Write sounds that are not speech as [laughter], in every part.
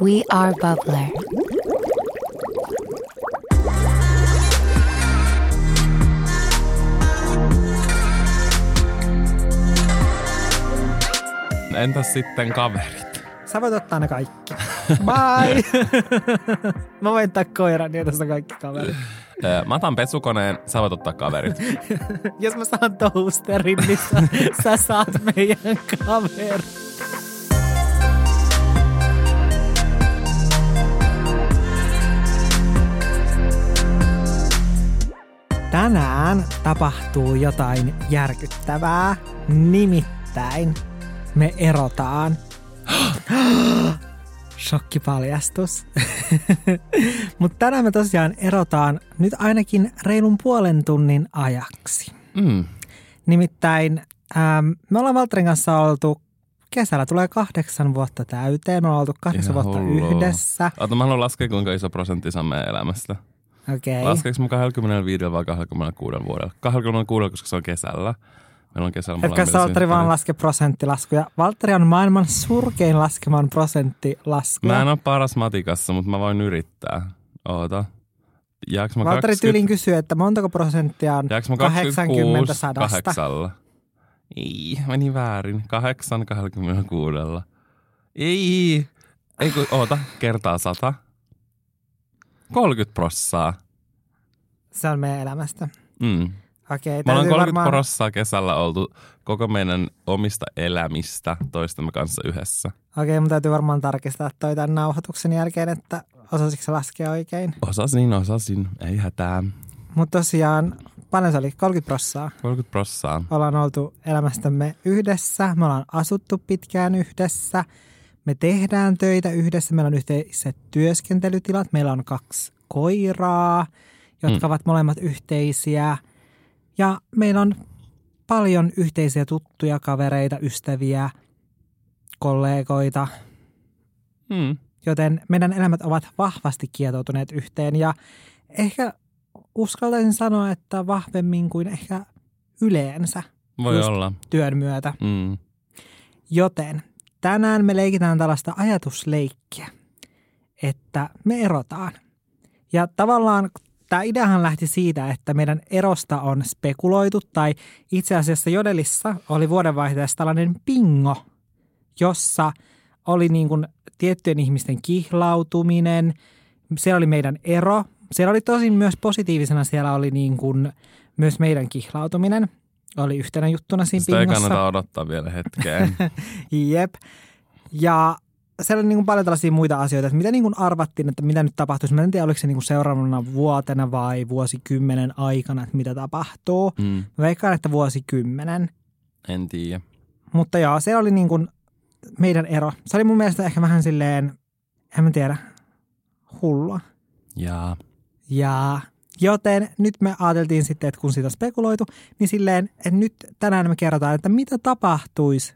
We are Bubbler. Entäs sitten kaverit? Sä voit ottaa ne kaikki. Bye! [laughs] Mä voin ottaa koiran ja tästä kaikki kaverit. Mä otan pesukoneen, sä voit ottaa kaverit. [laughs] Jos mä saan toasterin, niin sä, sä saat meidän kaverin. Tänään tapahtuu jotain järkyttävää. Nimittäin me erotaan. [gasps] Shokkipaljastus. [laughs] Mutta tänään me tosiaan erotaan nyt ainakin reilun puolen tunnin ajaksi. Mm. Nimittäin ähm, me ollaan Valtterin kanssa oltu, kesällä tulee kahdeksan vuotta täyteen. Me ollaan oltu kahdeksan Ihan vuotta hullua. yhdessä. Ota, mä haluan laskea, kuinka iso prosentti se on meidän elämästä. Okei. Laskeeko mun 25 vai 26 vuodella? 26, koska se on kesällä. Meillä on kesällä Ehkä molemmilla Valtteri vaan laske prosenttilaskuja. Valtteri on maailman surkein laskemaan prosenttilaskuja. Mä en ole paras matikassa, mutta mä voin yrittää. Oota. Jääks mä Valtteri 20? tyylin kysyy, että montako prosenttia on Jääks mä 80 26 sadasta. kahdeksalla? Ei, meni väärin. 8 26. Ei, ei kun, oota, kertaa 100. 30 prossaa. Se on meidän elämästä. Mm. Okei, Me ollaan täytyy 30 varmaan... prossaa kesällä oltu koko meidän omista elämistä toistemme kanssa yhdessä. Okei, mun täytyy varmaan tarkistaa toi tämän nauhoituksen jälkeen, että osasitko se laskea oikein. Osasin, osasin, ei hätää. Mutta tosiaan, paljon se oli? 30 prossaa. 30 prossaa. Ollaan oltu elämästämme yhdessä, me ollaan asuttu pitkään yhdessä, me tehdään töitä yhdessä, meillä on yhteiset työskentelytilat, meillä on kaksi koiraa, jotka Mm. ovat molemmat yhteisiä. Ja meillä on paljon yhteisiä tuttuja, kavereita, ystäviä, kollegoita, Mm. joten meidän elämät ovat vahvasti kietoutuneet yhteen ja ehkä uskaltaisin sanoa, että vahvemmin kuin ehkä yleensä Voi olla. työn myötä. Mm. Joten tänään me leikitään tällaista ajatusleikkiä, että me erotaan. Ja tavallaan tämä ideahan lähti siitä, että meidän erosta on spekuloitu tai itse asiassa Jodelissa oli vuodenvaihteessa tällainen pingo, jossa oli niin kuin tiettyjen ihmisten kihlautuminen, siellä oli meidän ero. Siellä oli tosin myös positiivisena, siellä oli niin kuin myös meidän kihlautuminen. Oli yhtenä juttuna siinä Sitä ei pingossa. kannata odottaa vielä hetkeen. [laughs] Jep. Ja siellä oli niin kuin paljon tällaisia muita asioita, että mitä niin kuin arvattiin, että mitä nyt tapahtuisi. Mä en tiedä, oliko se niin kuin seuraavana vuotena vai vuosikymmenen aikana, että mitä tapahtuu. mm. Mä veikkaan, että vuosikymmenen. En tiedä. Mutta joo, se oli niin kuin meidän ero. Se oli mun mielestä ehkä vähän silleen, en mä tiedä, hullua. Jaa. Ja joten nyt me ajateltiin sitten, että kun siitä on spekuloitu, niin silleen, että nyt tänään me kerrotaan, että mitä tapahtuisi,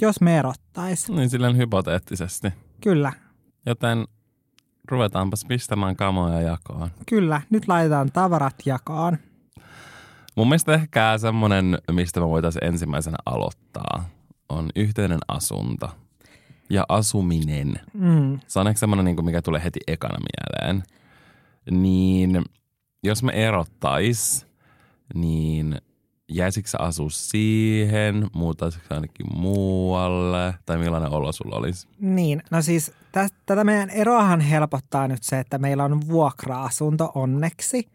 jos me erottaisiin. Niin silleen hypoteettisesti. Kyllä, Joten ruvetaanpas pistämään kamoja jakoon. Kyllä, nyt laitetaan tavarat jakaan. Mun mielestä ehkä semmonen, mistä me voitaisiin ensimmäisenä aloittaa, on yhteinen asunto ja asuminen. Mm. Se on ehkä semmoinen, niin mikä tulee heti ekana mieleen. Niin jos me erottais, niin jäisikö sä asua siihen, muuttaisitko ainakin muualle, tai millainen olo sulla olisi? Niin, no siis tä, tätä meidän eroahan helpottaa nyt se, että meillä on vuokra-asunto onneksi,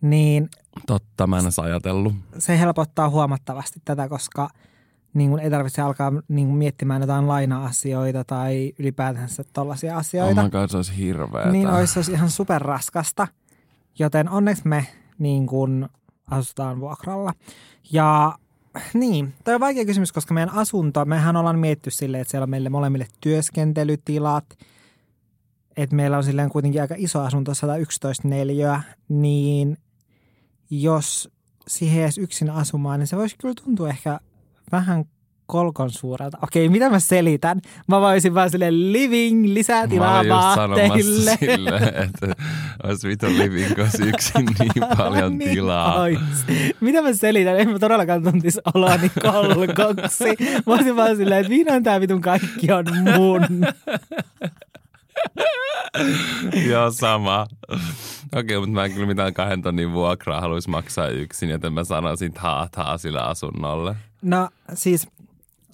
niin Totta, mä en edes ajatellut. se helpottaa huomattavasti tätä, koska niin kuin ei tarvitse alkaa niin kuin miettimään jotain laina-asioita tai ylipäätänsä tällaisia Oh asioita. my god, se olisi hirveetä. niin olisi, olisi ihan superraskasta, joten onneksi me niin kuin asutaan vuokralla. Ja [clears throat] niin, toi on vaikea kysymys, koska meidän asunto, mehän ollaan mietitty silleen, että siellä on meille molemmille työskentelytilat, että meillä on silleen kuitenkin aika iso asunto, 111 neliöä, niin jos siihen jäisi yksin asumaan, niin se voisi kyllä tuntua ehkä vähän kolkon suurelta. Okei, mitä mä selitän? Mä voisin vaan silleen living, lisää Mä tilaa vaatteille. sille, että olisi vitun living koska yksin [laughs] niin paljon Niin tilaa. ois. Mitä mä selitän? En mä todellakaan tuntisi oloani [laughs] kolkoksi. Mä olisin vaan silleen, että vihdoin tää vitun kaikki on mun. [laughs] Joo, sama. Okei, mutta mä en kyllä mitään kahden tonnin vuokraa haluaisi maksaa yksin, joten mä sanoisin haa sillä asunnolle. No siis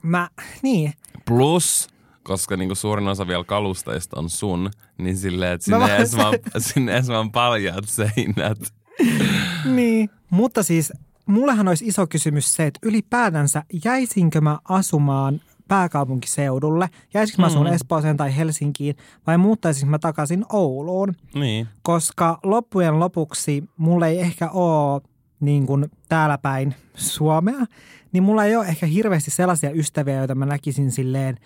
mä, niin. Plus, koska niinku suurin osa vielä kalusteista on sun, niin silleen, että sinne, edes vaan, [laughs] sinne edes vaan paljaat seinät. [laughs] niin, mutta siis mullehan olisi iso kysymys se, että ylipäätänsä jäisinkö mä asumaan pääkaupunkiseudulle, jäisikö mä asun mm. Espooseen tai Helsinkiin vai muuttaisinko mä takaisin Ouluun. Niin. Koska loppujen lopuksi mulla ei ehkä ole niin kuin täällä päin Suomea, niin mulla ei ole ehkä hirveästi sellaisia ystäviä, joita mä näkisin silleen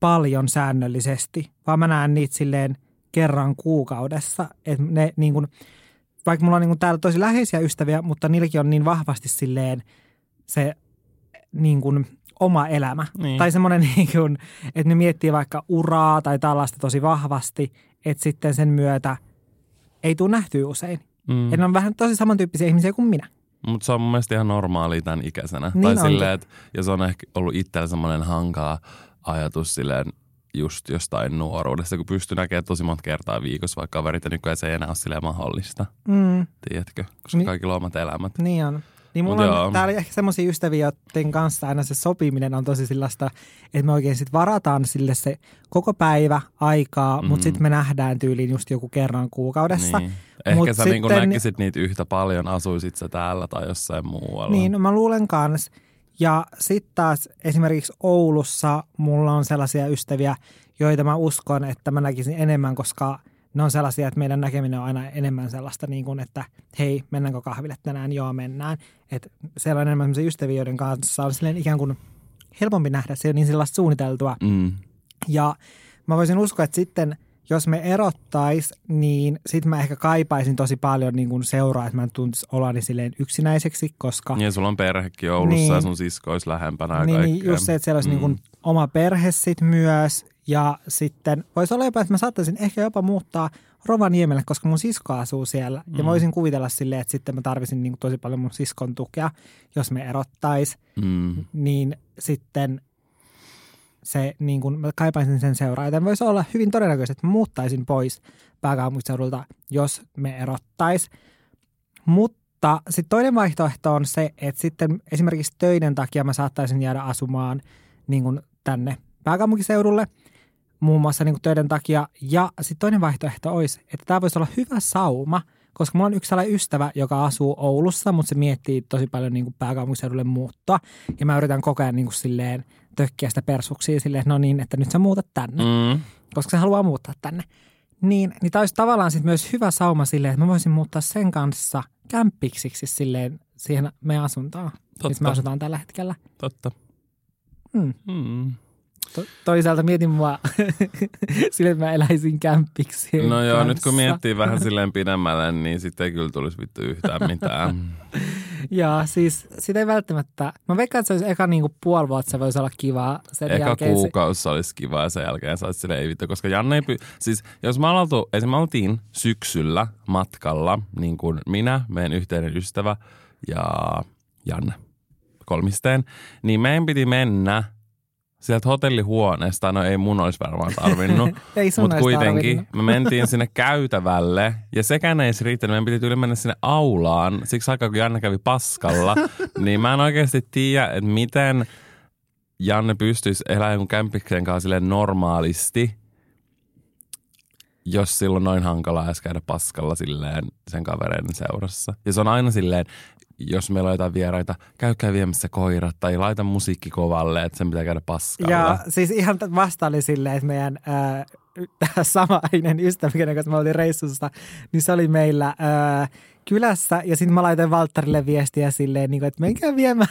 paljon säännöllisesti, vaan mä näen niitä silleen kerran kuukaudessa. Että ne niin kuin, vaikka mulla on niin kuin täällä tosi läheisiä ystäviä, mutta niilläkin on niin vahvasti silleen se niin kuin oma elämä. Niin. Tai semmoinen, [laughs] niin kuin, että ne miettii vaikka uraa tai tällaista tosi vahvasti, että sitten sen myötä ei tule nähtyä usein. Mm. Ja ne on vähän tosi samantyyppisiä ihmisiä kuin minä. Mutta se on mun mielestä ihan normaalia tämän ikäisenä. Niin tai silleen, että jos on ehkä ollut itsellä semmoinen hankala ajatus silleen just jostain nuoruudesta, kun pystyy näkemään tosi monta kertaa viikossa, vaikka kaverit ja nykyään se ei enää ole silleen mahdollista. Mm. Tiedätkö? Koska niin, kaikilla on omat elämät. Niin on. Niin mulla on täällä ehkä semmoisia ystäviä, joiden kanssa aina se sopiminen on tosi sellaista, että me oikein sitten varataan sille se koko päivä aikaa, mm. mutta sitten me nähdään tyyliin just joku kerran kuukaudessa. Niin. Ehkä Mut sä niin sitten, niin näkisit niitä yhtä paljon, asuisit sä täällä tai jossain muualla. Niin, no mä luulen kans. Ja sitten taas esimerkiksi Oulussa mulla on sellaisia ystäviä, joita mä uskon, että mä näkisin enemmän, koska ne on sellaisia, että meidän näkeminen on aina enemmän sellaista, niin kuin, että hei, mennäänkö kahville tänään? Joo, mennään. Että siellä on enemmän ystäviä, joiden kanssa on silleen ikään kuin helpompi nähdä, se on niin sellaista suunniteltua. Mm. Ja mä voisin uskoa, että sitten – jos me erottais, niin sitten mä ehkä kaipaisin tosi paljon niin kuin seuraa, että mä en tuntisi olani silleen yksinäiseksi, koska... Ja sulla on perhekin Oulussa niin, ja sun sisko olisi lähempänä niin, niin, just se, että siellä olisi mm. niin kuin oma perhe sit myös. Ja sitten voisi olla jopa, että mä saattaisin ehkä jopa muuttaa Rovaniemelle, koska mun sisko asuu siellä. Mm. Ja mä voisin kuvitella silleen, että sitten mä tarvisin niin tosi paljon mun siskon tukea, jos me erottais. Mm. Niin sitten se, niin kuin, mä kaipaisin sen seuraa. Joten voisi olla hyvin todennäköistä, että mä muuttaisin pois pääkaupunkiseudulta, jos me erottais. Mutta sitten toinen vaihtoehto on se, että sitten esimerkiksi töiden takia mä saattaisin jäädä asumaan niin kuin tänne pääkaupunkiseudulle muun muassa niin kuin töiden takia. Ja sitten toinen vaihtoehto olisi, että tämä voisi olla hyvä sauma, koska mulla on yksi sellainen ystävä, joka asuu Oulussa, mutta se miettii tosi paljon niin kuin pääkaupunkiseudulle muuttoa. Ja mä yritän koko ajan niin kuin silleen tökkiä sitä persuksia silleen, että no niin, että nyt sä muutat tänne, mm. koska se haluaa muuttaa tänne. Niin, niin tämä olisi tavallaan sit myös hyvä sauma silleen, että mä voisin muuttaa sen kanssa kämppiksiksi silleen siihen meidän asuntoon, Totta. missä me asutaan tällä hetkellä. Totta. Mm. Mm. To- toisaalta mietin mua [laughs] sille, että mä eläisin kämppiksi. No joo, kanssa. nyt kun miettii vähän [laughs] silleen pidemmälle, niin sitten ei kyllä tulisi vittu yhtään mitään. [laughs] ja siis sitä ei välttämättä, mä veikkaan, että se olisi eka niinku puoli vuotta, se voisi olla kiva. Sen eka kuukausi se... olisi kiva ja sen jälkeen sä silleen ei vittu, koska Janne ei py... Siis jos mä oltu, esimerkiksi oltiin syksyllä matkalla, niin kuin minä, meidän yhteinen ystävä ja Janne kolmisteen, niin meidän piti mennä – sieltä hotellihuoneesta, no ei mun olisi varmaan tarvinnut, [laughs] mutta kuitenkin tarvinnut. me mentiin sinne käytävälle ja sekään ei riittänyt, meidän piti tyyli mennä sinne aulaan, siksi aikaa kun Janne kävi paskalla, [laughs] niin mä en oikeasti tiedä, että miten Janne pystyisi elämään jonkun kämpiksen kanssa normaalisti, jos silloin noin hankalaa edes käydä paskalla silleen sen kavereiden seurassa. Ja se on aina silleen, jos meillä on jotain vieraita, käykää viemässä koirat tai laita musiikki kovalle, että sen pitää käydä paskalla. Ja siis ihan vasta oli silleen, että meidän äh, [laughs] samainen ystävä, kenen kanssa me oltiin reissussa, niin se oli meillä äh, kylässä ja sitten mä laitoin Valtterille viestiä silleen, niin kuin, että menkää viemään,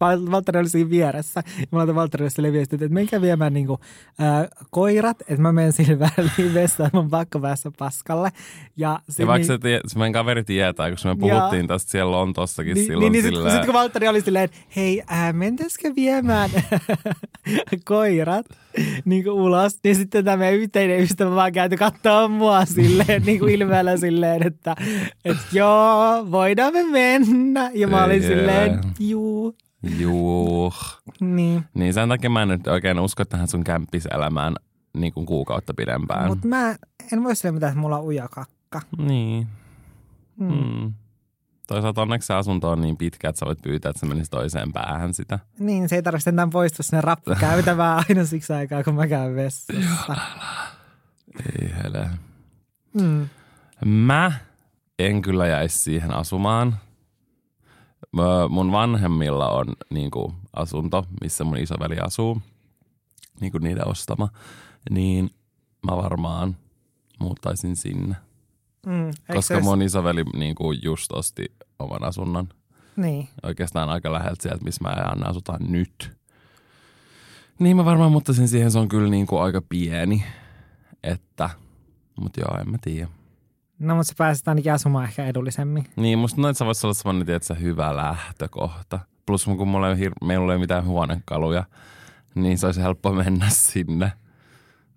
[laughs] Valtteri oli siinä vieressä, mä laitoin Valtterille sille viestiä, että menkää viemään niin kuin, äh, koirat, että mä menen sille väliin vessaan, oon pakko päässä paskalle. Ja, se, ja vaikka niin, se, tie, se meidän kaveri tietää, koska me puhuttiin ja, tästä siellä on tossakin niin, silloin. Niin, niin sitten sit, kun Valtteri oli silleen, hei, äh, mentäisikö viemään [laughs] koirat niin kuin ulos, niin sitten tämä yhteinen ystävä vaan käyty katsoa mua silleen, niin kuin ilmeellä silleen, että, että joo, joo, voidaan me mennä. Ja mä olin silleen, juu. Juu. Niin. Niin sen takia mä en nyt oikein usko tähän sun kämppiselämään niin kuin kuukautta pidempään. Mutta mä en voi sille mitään, että mulla on ujakakka. Niin. Mm. Mm. Toisaalta onneksi se asunto on niin pitkä, että sä voit pyytää, että se menisi toiseen päähän sitä. Niin, se ei tarvitse enää poistua sinne rappukäytävään aina siksi aikaa, kun mä käyn vessassa. Ei hele. Mm. Mä en kyllä jäisi siihen asumaan. Mä, mun vanhemmilla on niin kuin, asunto, missä mun isoveli asuu, niin kuin niiden ostama. Niin mä varmaan muuttaisin sinne. Mm. Koska mun isoveli niin kuin, just osti oman asunnon. Niin. Oikeastaan aika läheltä sieltä, missä mä ja Anna asutaan nyt. Niin mä varmaan muuttaisin siihen, se on kyllä niin kuin aika pieni. Että, mutta joo, en mä tiedä. No, mutta sä pääset ainakin asumaan ehkä edullisemmin. Niin, musta noin, että voisi olla semmoinen, tiedätkö, hyvä lähtökohta. Plus kun mulla ei, meillä ei ole mitään huonekaluja, niin se olisi helppo mennä sinne.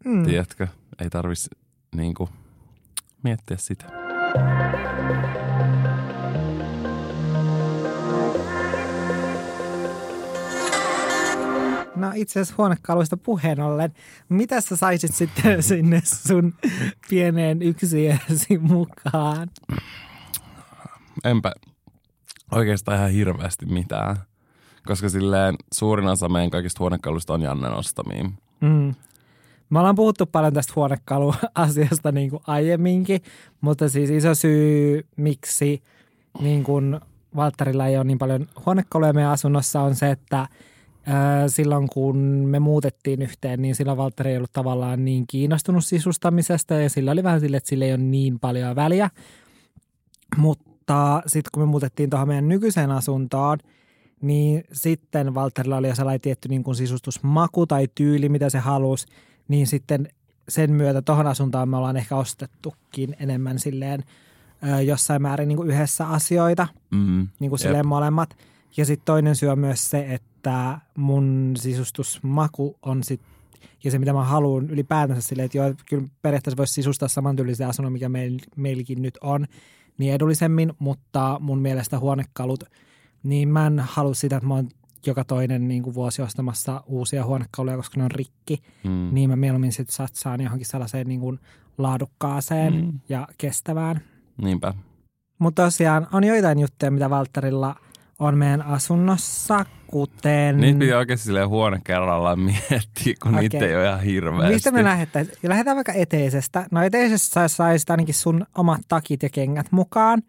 Mm. Tiedätkö? Ei tarvitsisi niinku, miettiä sitä. No itse asiassa huonekaluista puheen ollen, mitä sä saisit sitten [laughs] sinne sun pieneen yksiösi mukaan? Enpä oikeastaan ihan hirveästi mitään. Koska silleen suurin osa meidän kaikista huonekaluista on Jannen ostamia. Mm. Me ollaan puhuttu paljon tästä huonekaluasiasta niin kuin aiemminkin, mutta siis iso syy, miksi niin kuin Valtterilla ei ole niin paljon huonekaluja meidän asunnossa on se, että silloin kun me muutettiin yhteen, niin silloin Valtteri ei ollut tavallaan niin kiinnostunut sisustamisesta ja sillä oli vähän sille, että sillä ei ole niin paljon väliä. Mutta sitten kun me muutettiin tuohon meidän nykyiseen asuntoon, niin sitten Valterilla oli jo sellainen tietty niin kuin sisustusmaku tai tyyli, mitä se halusi, niin sitten sen myötä tuohon asuntoon me ollaan ehkä ostettukin enemmän silleen ö, jossain määrin niin kuin yhdessä asioita, Mm. niin kuin silleen molemmat. Ja sitten toinen syy on myös se, että mun sisustusmaku on sit, ja se mitä mä haluan ylipäätänsä silleen, että joo, kyllä periaatteessa voisi sisustaa samantyylisen asunnon, mikä meil, meilläkin nyt on, niin edullisemmin, mutta mun mielestä huonekalut, niin mä en halua sitä, että mä oon joka toinen niin kuin vuosi ostamassa uusia huonekaluja, koska ne on rikki, Mm. niin mä mieluummin sitten satsaan johonkin sellaiseen niin kuin laadukkaaseen Mm. ja kestävään. Niinpä. Mutta tosiaan on joitain juttuja, mitä Valtterilla on meidän asunnossa, kuten... Niitä pitää oikeasti silleen huone kerrallaan [laughs] miettiä, kun Okei. niitä ei ole ihan hirveästi. Mistä me lähdettäisiin? Lähdetään vaikka eteisestä. No eteisestä saisit ainakin sun omat takit ja kengät mukaan.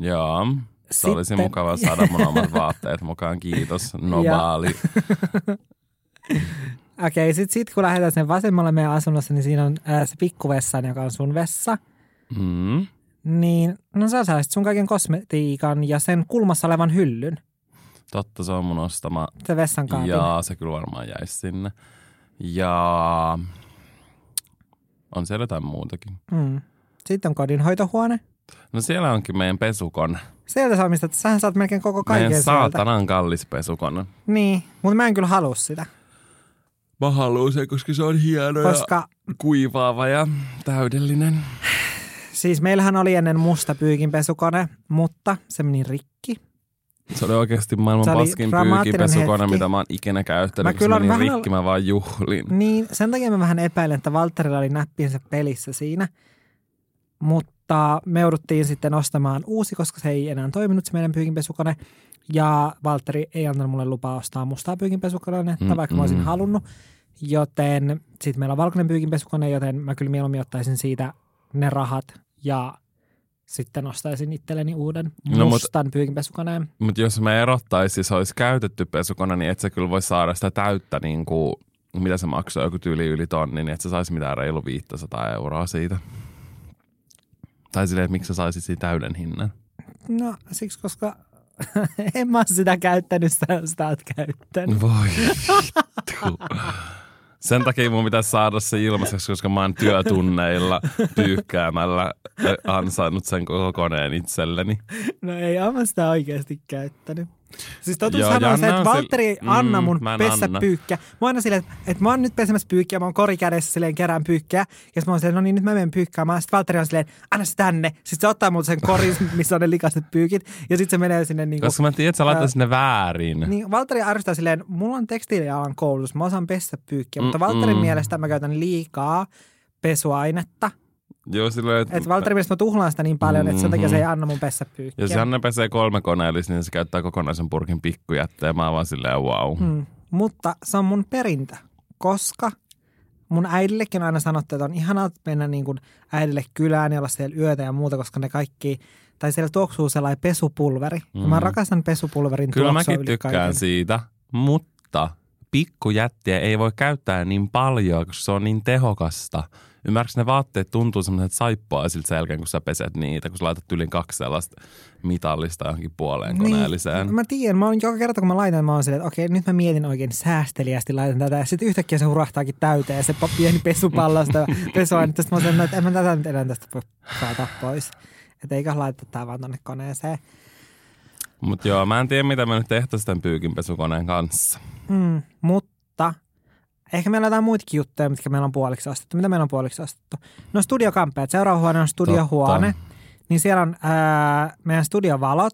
Joo. Se Sitten- olisi mukava saada mun omat [laughs] vaatteet mukaan. Kiitos. Nobaali. [laughs] Okei, sit, sit kun lähdetään sinne vasemmalle meidän asunnossa, niin siinä on ää, se pikkuvessa, joka on sun vessa. Mm. Niin, no sä saisit sun kaiken kosmetiikan ja sen kulmassa olevan hyllyn. Totta, se on mun ostama. Se vessan kaapin. Ja se kyllä varmaan jäisi sinne. Ja on siellä jotain muutakin. Mm. Sitten on kodinhoitohuone. No siellä onkin meidän pesukone. Sieltä saa mistä, sähän saat melkein koko kaiken meidän sieltä. saatanan kallis pesukone. Niin, mutta mä en kyllä halua sitä, Mä haluan sen, koska se on hieno koska ja kuivaava ja täydellinen. siis meillähän oli ennen musta pyykinpesukone, mutta se meni rikki. Se oli oikeasti maailman oli paskin pyykipesukone, hetki. mitä mä oon ikinä käyttänyt. Mä kun kyllä se meni vähän- rikki, mä vaan juhlin. Niin, sen takia mä vähän epäilen, että Valtterilla oli näppinsä pelissä siinä. Mutta me jouduttiin sitten ostamaan uusi, koska se ei enää toiminut se meidän pyykinpesukone. Ja Valtteri ei antanut mulle lupaa ostaa mustaa pyykinpesukonetta, Mm, vaikka mä olisin mm. halunnut. Joten sitten meillä on valkoinen pyykinpesukone, joten mä kyllä mieluummin ottaisin siitä ne rahat ja sitten ostaisin itselleni uuden No, mut- mustan pyykinpesukoneen. Mutta jos me erottaisiin, se olisi käytetty pesukone, niin et sä kyllä voi saada sitä täyttä, niin kuin, mitä se maksaa, joku tyyli yli tonni, niin et sä saisi mitään reilu 500 euroa siitä. Tai silleen, että miksi sä saisit siitä täyden hinnan. No siksi, koska [laughs] en mä sitä käyttänyt, sä sitä oot käyttänyt. Voi vittu. Sen takia mun pitäisi saada se ilmaiseksi, koska mä oon työtunneilla pyykkäämällä ö, ansainnut sen koko koneen itselleni. No ei, mä sitä oikeasti käyttänyt. Siis Joo, totuushan on se, että Valtteri ei sil- anna Mm, mun en pessä anna. pyykkiä. Mä oon aina silleen, että, että mä oon nyt pesemässä pyykkiä, mä oon kori kädessä silleen kerään pyykkiä. Ja mä oon silleen, no niin nyt mä menen pyykkäämään. Sitten Valtteri on silleen, anna se tänne. Sitten se ottaa multa sen korin, [laughs] missä on ne likaiset pyykit. Ja sitten se menee sinne niin kuin, Koska mä tiedän, että sä laitat sinne väärin. niin Valtteri arvostaa silleen, mulla on tekstiilialan koulutus, mä osaan pestä pyykkiä, mutta Mm-mm. Valtterin mielestä mä käytän liikaa pesuainetta Joo, silleen, että... Että Valtteri mä tuhlaan sitä niin paljon, että sen takia se ei anna mun pesäpyykkiä. Jos Janne pesee kolme koneellista, niin se käyttää kokonaisen purkin pikkujätteen. Mä oon vaan silleen wow. Mm. Mutta se on mun perintö, koska mun äidillekin aina sanottu, että on ihanaa mennä niin kuin äidille kylään ja olla siellä yötä ja muuta, koska ne kaikki, tai siellä tuoksuu sellainen pesupulveri. Mm. Ja mä rakastan pesupulverin Kyllä tuoksua mäkin yli tykkään kaiken. siitä, mutta pikkujättiä ei voi käyttää niin paljon, koska se on niin tehokasta. Ymmärrätkö ne vaatteet tuntuu semmoiset saippua siltä sen jälkeen, kun sä peset niitä, kun sä laitat yli kaksi sellaista mitallista johonkin puoleen koneelliseen. Niin, mä tiedän, mä oon joka kerta kun mä laitan, mä oon silleen, että okei, nyt mä mietin oikein säästeliästi laitan tätä. Ja sitten yhtäkkiä se hurahtaakin täyteen ja se pieni pesupallosta ja [laughs] pesuainetta. Sitten mä oon että en mä tätä nyt enää tästä voi saada pois. Että eikä laiteta tää vaan tonne koneeseen. Mutta joo, mä en tiedä, mitä mä nyt tehtäisiin tämän pyykinpesukoneen kanssa. Mm, mutta ehkä meillä on jotain muitakin juttuja, mitkä meillä on puoliksi ostettu. Mitä meillä on puoliksi ostettu? No studiokamppeet. Seuraava huone on studiohuone. Niin siellä on ää, meidän studiovalot,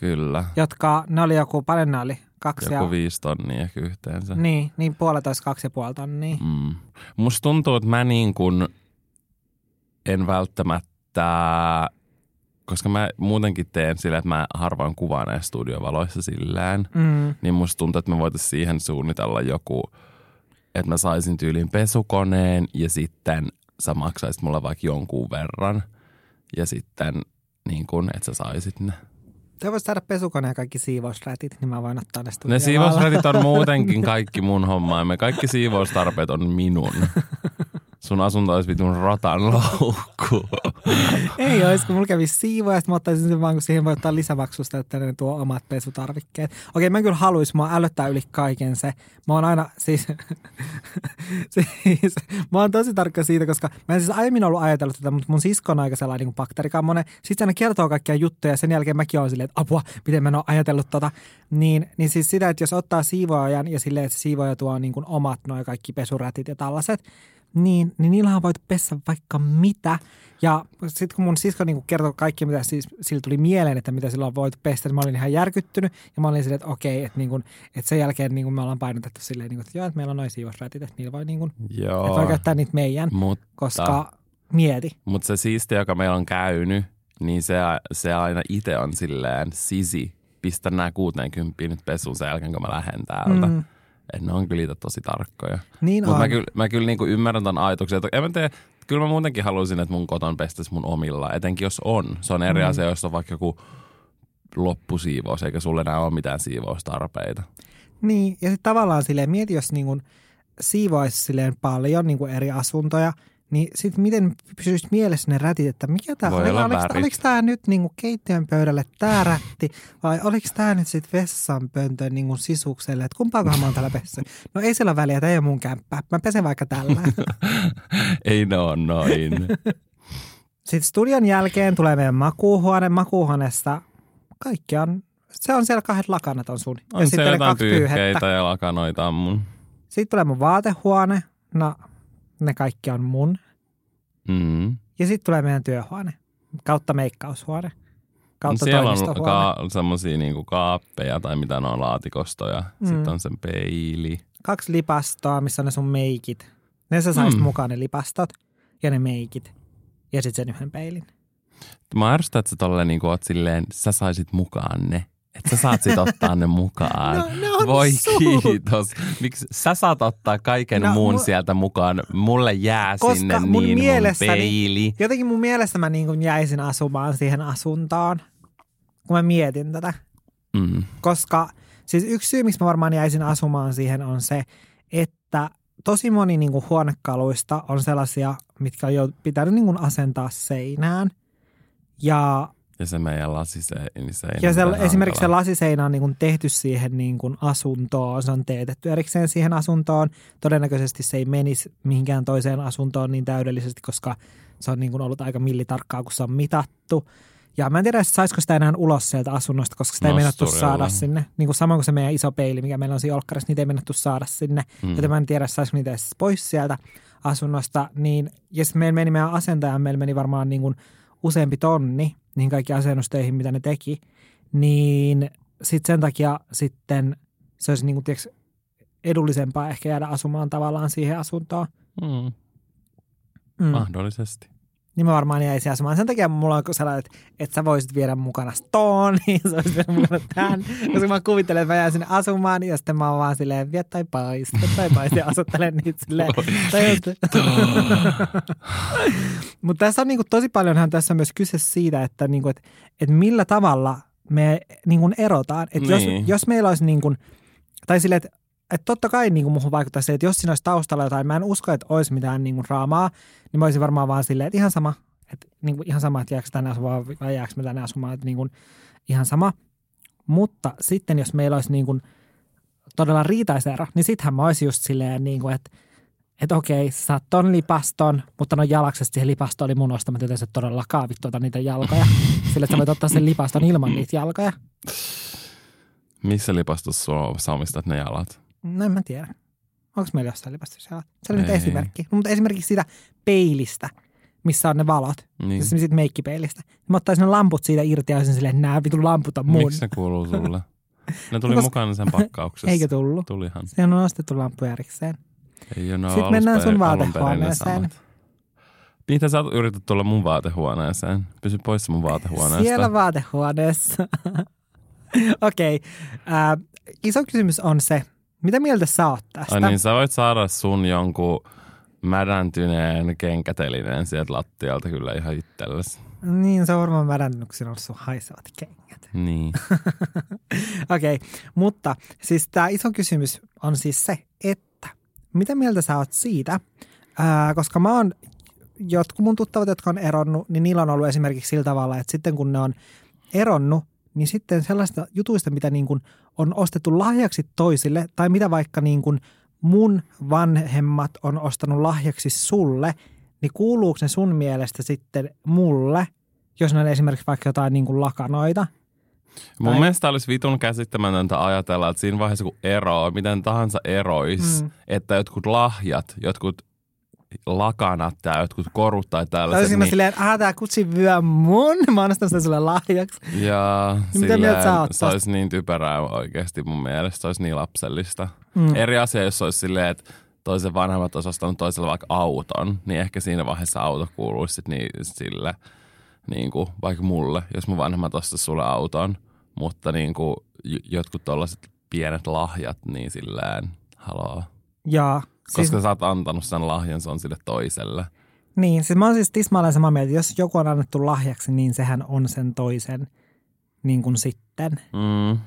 Kyllä. jotka, ne oli joku, paljon ne oli? Kaksi Joku ja, viisi tonnia ehkä yhteensä. Niin, niin puolitoista, kaksi ja puoli tonnia. Mm. Musta tuntuu, että mä niin kuin en välttämättä, koska mä muutenkin teen sillä, että mä harvoin kuvaan näissä studiovaloissa sillään, Mm. niin musta tuntuu, että me voitaisiin siihen suunnitella joku, että mä saisin tyylin pesukoneen ja sitten sä maksaisit mulle vaikka jonkun verran ja sitten niin kuin, että sä saisit ne. Te voisi saada pesukone ja kaikki siivousrätit, niin mä voin ottaa ne Ne siivousrätit on muutenkin kaikki mun homma ja me kaikki siivoustarpeet on minun. [laughs] Sun asunto olisi vitun rotan loukku. [laughs] Ei olisi, kun mulla kävisi siivoja, sitten mä ottaisin sen vaan, kun siihen voi ottaa lisämaksusta, että ne tuo omat pesutarvikkeet. Okei, mä kyllä haluaisi, mua ällöttää yli kaiken se. Mä oon aina, siis, [laughs] siis mä oon tosi tarkka siitä, koska mä en siis aiemmin ollut ajatellut tätä, mutta mun sisko on aika sellainen niin bakteerikammonen. Sitten aina kertoo kaikkia juttuja ja sen jälkeen mäkin oon silleen, että apua, miten mä en ole ajatellut tota. Niin, niin siis sitä, että jos ottaa siivoajan ja silleen, että siivoaja tuo niin kuin omat noin kaikki pesurätit ja tällaiset, niin, niin niillähän voit pessä vaikka mitä. Ja sitten kun mun sisko niin kertoi kaikki, mitä siis, sillä tuli mieleen, että mitä sillä on voitu pestä, niin mä olin ihan järkyttynyt. Ja mä olin silleen, että okei, että, niin kuin, että sen jälkeen niin kuin me ollaan painotettu silleen, niin kuin, että joo, että meillä on noin siivousrätit, että niillä voi, niin kuin, että Joo, voi käyttää niitä meidän, mutta koska mieti. mut se siisti, joka meillä on käynyt, niin se, se aina itse on silleen, sisi, pistä nämä 60 nyt pesuun sen jälkeen, kun mä lähden täältä. Mm. Että ne on kyllä itse tosi tarkkoja. Niin Mutta on. mä kyllä, mä kyllä niinku ymmärrän ton ajatuksen. Että en mä tiedä, kyllä mä muutenkin haluaisin, että mun koton pestäisi mun omilla. Etenkin jos on. Se on eri mm. asia, jos on vaikka joku loppusiivous, eikä sulle enää ole mitään siivoustarpeita. Niin, ja sitten tavallaan silleen, mieti, jos niin kuin siivoaisi silleen paljon niin kuin eri asuntoja, niin sitten miten pysyisi mielessä ne rätit, että mikä tämä oli, oliko, oliko tämä nyt niin kuin keittiön pöydälle tämä rätti vai oliko tämä nyt sitten vessanpöntön niin kuin sisukselle, että kumpaakohan mä oon täällä pessä? No ei sillä väliä, tämä ei ole mun kämppä, mä pesen vaikka tällä. [laughs] Ei ole noin. [laughs] sitten studion jälkeen tulee meidän makuuhuone, makuuhuoneessa kaikki on, se on siellä kahdet lakanat on sun. On siellä jotain pyyhkeitä ja lakanoita on mun. Sitten tulee mun vaatehuone. No, ne kaikki on mun. Mm. Ja sitten tulee meidän työhuone. Kautta meikkaushuone. Kautta Siellä on ka- semmosia niinku kaappeja tai mitä ne on laatikostoja. Mm. Sitten on sen peili. Kaksi lipastoa, missä on ne sun meikit. Ne sä saisit Mm. mukaan ne lipastot ja ne meikit. Ja sitten sen yhden peilin. Mä ärsytän, että sä tolleen niinku oot silleen, sä saisit mukaan ne. Että sä saat sit ottaa ne mukaan. [laughs] No, ne on Voi sun. kiitos. Miksi sä saat ottaa kaiken No, muun mu- sieltä mukaan? Mulle jää Koska sinne mun niin mielessäni- mun peili. Jotenkin mun mielestä mä niin jäisin asumaan siihen asuntoon, kun mä mietin tätä. Mm. Koska siis yksi syy, miksi mä varmaan jäisin asumaan siihen on se, että tosi moni niin kuin huonekaluista on sellaisia, mitkä on jo pitänyt niin kuin asentaa seinään. Ja, Ja se meidän lasiseini. Se ja se, esimerkiksi se lasiseinä on niin kuin tehty siihen niin kuin asuntoon, se on teetetty erikseen siihen asuntoon. Todennäköisesti se ei menisi mihinkään toiseen asuntoon niin täydellisesti, koska se on niin kuin ollut aika millitarkkaa, kun se on mitattu. Ja mä en tiedä, saisiko sitä enää ulos sieltä asunnosta, koska sitä ei Nosturilla. saada sinne. Niin kuin samoin kuin se meidän iso peili, mikä meillä on siinä olkkarissa, niitä ei mennätty saada sinne. Mm. Joten mä en tiedä, saisiko niitä edes pois sieltä asunnosta. Niin, ja sitten meillä meni meidän asentaja, meillä meni varmaan niin kuin useampi tonni niihin kaikki asennustöihin, mitä ne teki. Niin sitten sen takia sitten se olisi niin kuin, tiiäks, edullisempaa ehkä jäädä asumaan tavallaan siihen asuntoon. Mm. Mm. Mahdollisesti. Niin mä varmaan jäisin asumaan. Sen takia mulla on sellainen, että, että sä voisit viedä mukana Stone, ja [laughs] sä voisit viedä mukana tämän. Koska mä kuvittelen, että mä jään sinne asumaan, ja sitten mä oon vaan silleen, vie tai pais, vie tai pais, ja asuttelen niitä silleen. [laughs] Mutta tässä on niinku, tosi paljonhan tässä on myös kyse siitä, että, niinku, että, että millä tavalla me niinku, erotaan. Että jos, Niin. jos meillä olisi, niinku, tai silleen, että että totta kai niin kuin muuhun vaikuttaa se, että jos siinä olisi taustalla jotain, mä en usko, että olisi mitään niin kuin draamaa, niin mä olisin varmaan vaan silleen, että ihan sama, että niin kuin ihan sama, että jääkö tänne asumaan vai jääkö me tänne asumaan, että niin kuin ihan sama. Mutta sitten jos meillä olisi niin kuin todella riitaisero, niin sittenhän mä olisin just silleen, niin kuin, että että okei, sä saat ton lipaston, mutta no jalaksesta siihen lipastoon oli mun ostamat, joten se todellakaan vittu ota niitä jalkoja. [laughs] Sillä sä voit ottaa sen lipaston ilman niitä jalkoja. Missä lipastossa omistat ne jalat? No en mä tiedä. Onko meillä jossain lipastossa jalat? Se oli nyt Ei. esimerkki. No, mutta esimerkiksi siitä peilistä, missä on ne valot. Niin. Siis siitä meikkipeilistä. Mä ottaisin ne lamput siitä irti ja olisin silleen, että nämä vitun lamput on mun. Miksi ne kuuluu sulle? Ne tuli No, koska- mukana sen pakkauksessa. [laughs] Eikö tullut? Tulihan. Siihen on ostettu lamppu erikseen. Ei ole, Sitten mennään sun vaatehuoneeseen. Mitä sä yrität tulla mun vaatehuoneeseen? Pysy pois mun vaatehuoneesta. Siellä vaatehuoneessa. [laughs] Okei. Okay. iso kysymys on se, mitä mieltä sä oot tästä? Ai niin, sä voit saada sun jonkun mädäntyneen kenkätelineen sieltä lattialta kyllä ihan itsellesi. niin se on varmaan kun siinä on sun haisevat kengät. Niin. [laughs] Okei, okay. mutta siis tämä iso kysymys on siis se, että mitä mieltä sä oot siitä, ää, koska mä oon, jotkut mun tuttavat, jotka on eronnut, niin niillä on ollut esimerkiksi sillä tavalla, että sitten kun ne on eronnut, niin sitten sellaista jutuista, mitä niin kuin on ostettu lahjaksi toisille, tai mitä vaikka niin kuin mun vanhemmat on ostanut lahjaksi sulle, niin kuuluuko ne sun mielestä sitten mulle, jos ne on esimerkiksi vaikka jotain niin kuin lakanoita, Mun Tai- mielestä olisi vitun käsittämätöntä ajatella, että siinä vaiheessa kun eroaa, miten tahansa erois, Mm. mm. että jotkut lahjat, jotkut lakanat tai jotkut korut tai tällaiset, olisin niin, silleen, että tää kutsi vyö mun, mä ostanut sen sulle lahjaksi. ja Mitä sä silleen, oot se olisi niin typerää oikeasti mun mielestä, se olisi niin lapsellista. Mm. Eri asia, jos olisi silleen, että toisen vanhemmat olisi ostanut toiselle vaikka auton, niin ehkä siinä vaiheessa auto kuuluisi sit niin, sille, niin kuin, vaikka mulle, jos mun vanhemmat ostaisi sulle auton, mutta niin kuin, jotkut tollaiset pienet lahjat, niin silleen, haloo. Jaa. Siis, Koska sä oot antanut sen lahjan, se on sille toiselle. niin, siis mä oon siis tismalleen samaa mieltä. Jos joku on annettu lahjaksi, niin sehän on sen toisen niin kuin sitten. Mm.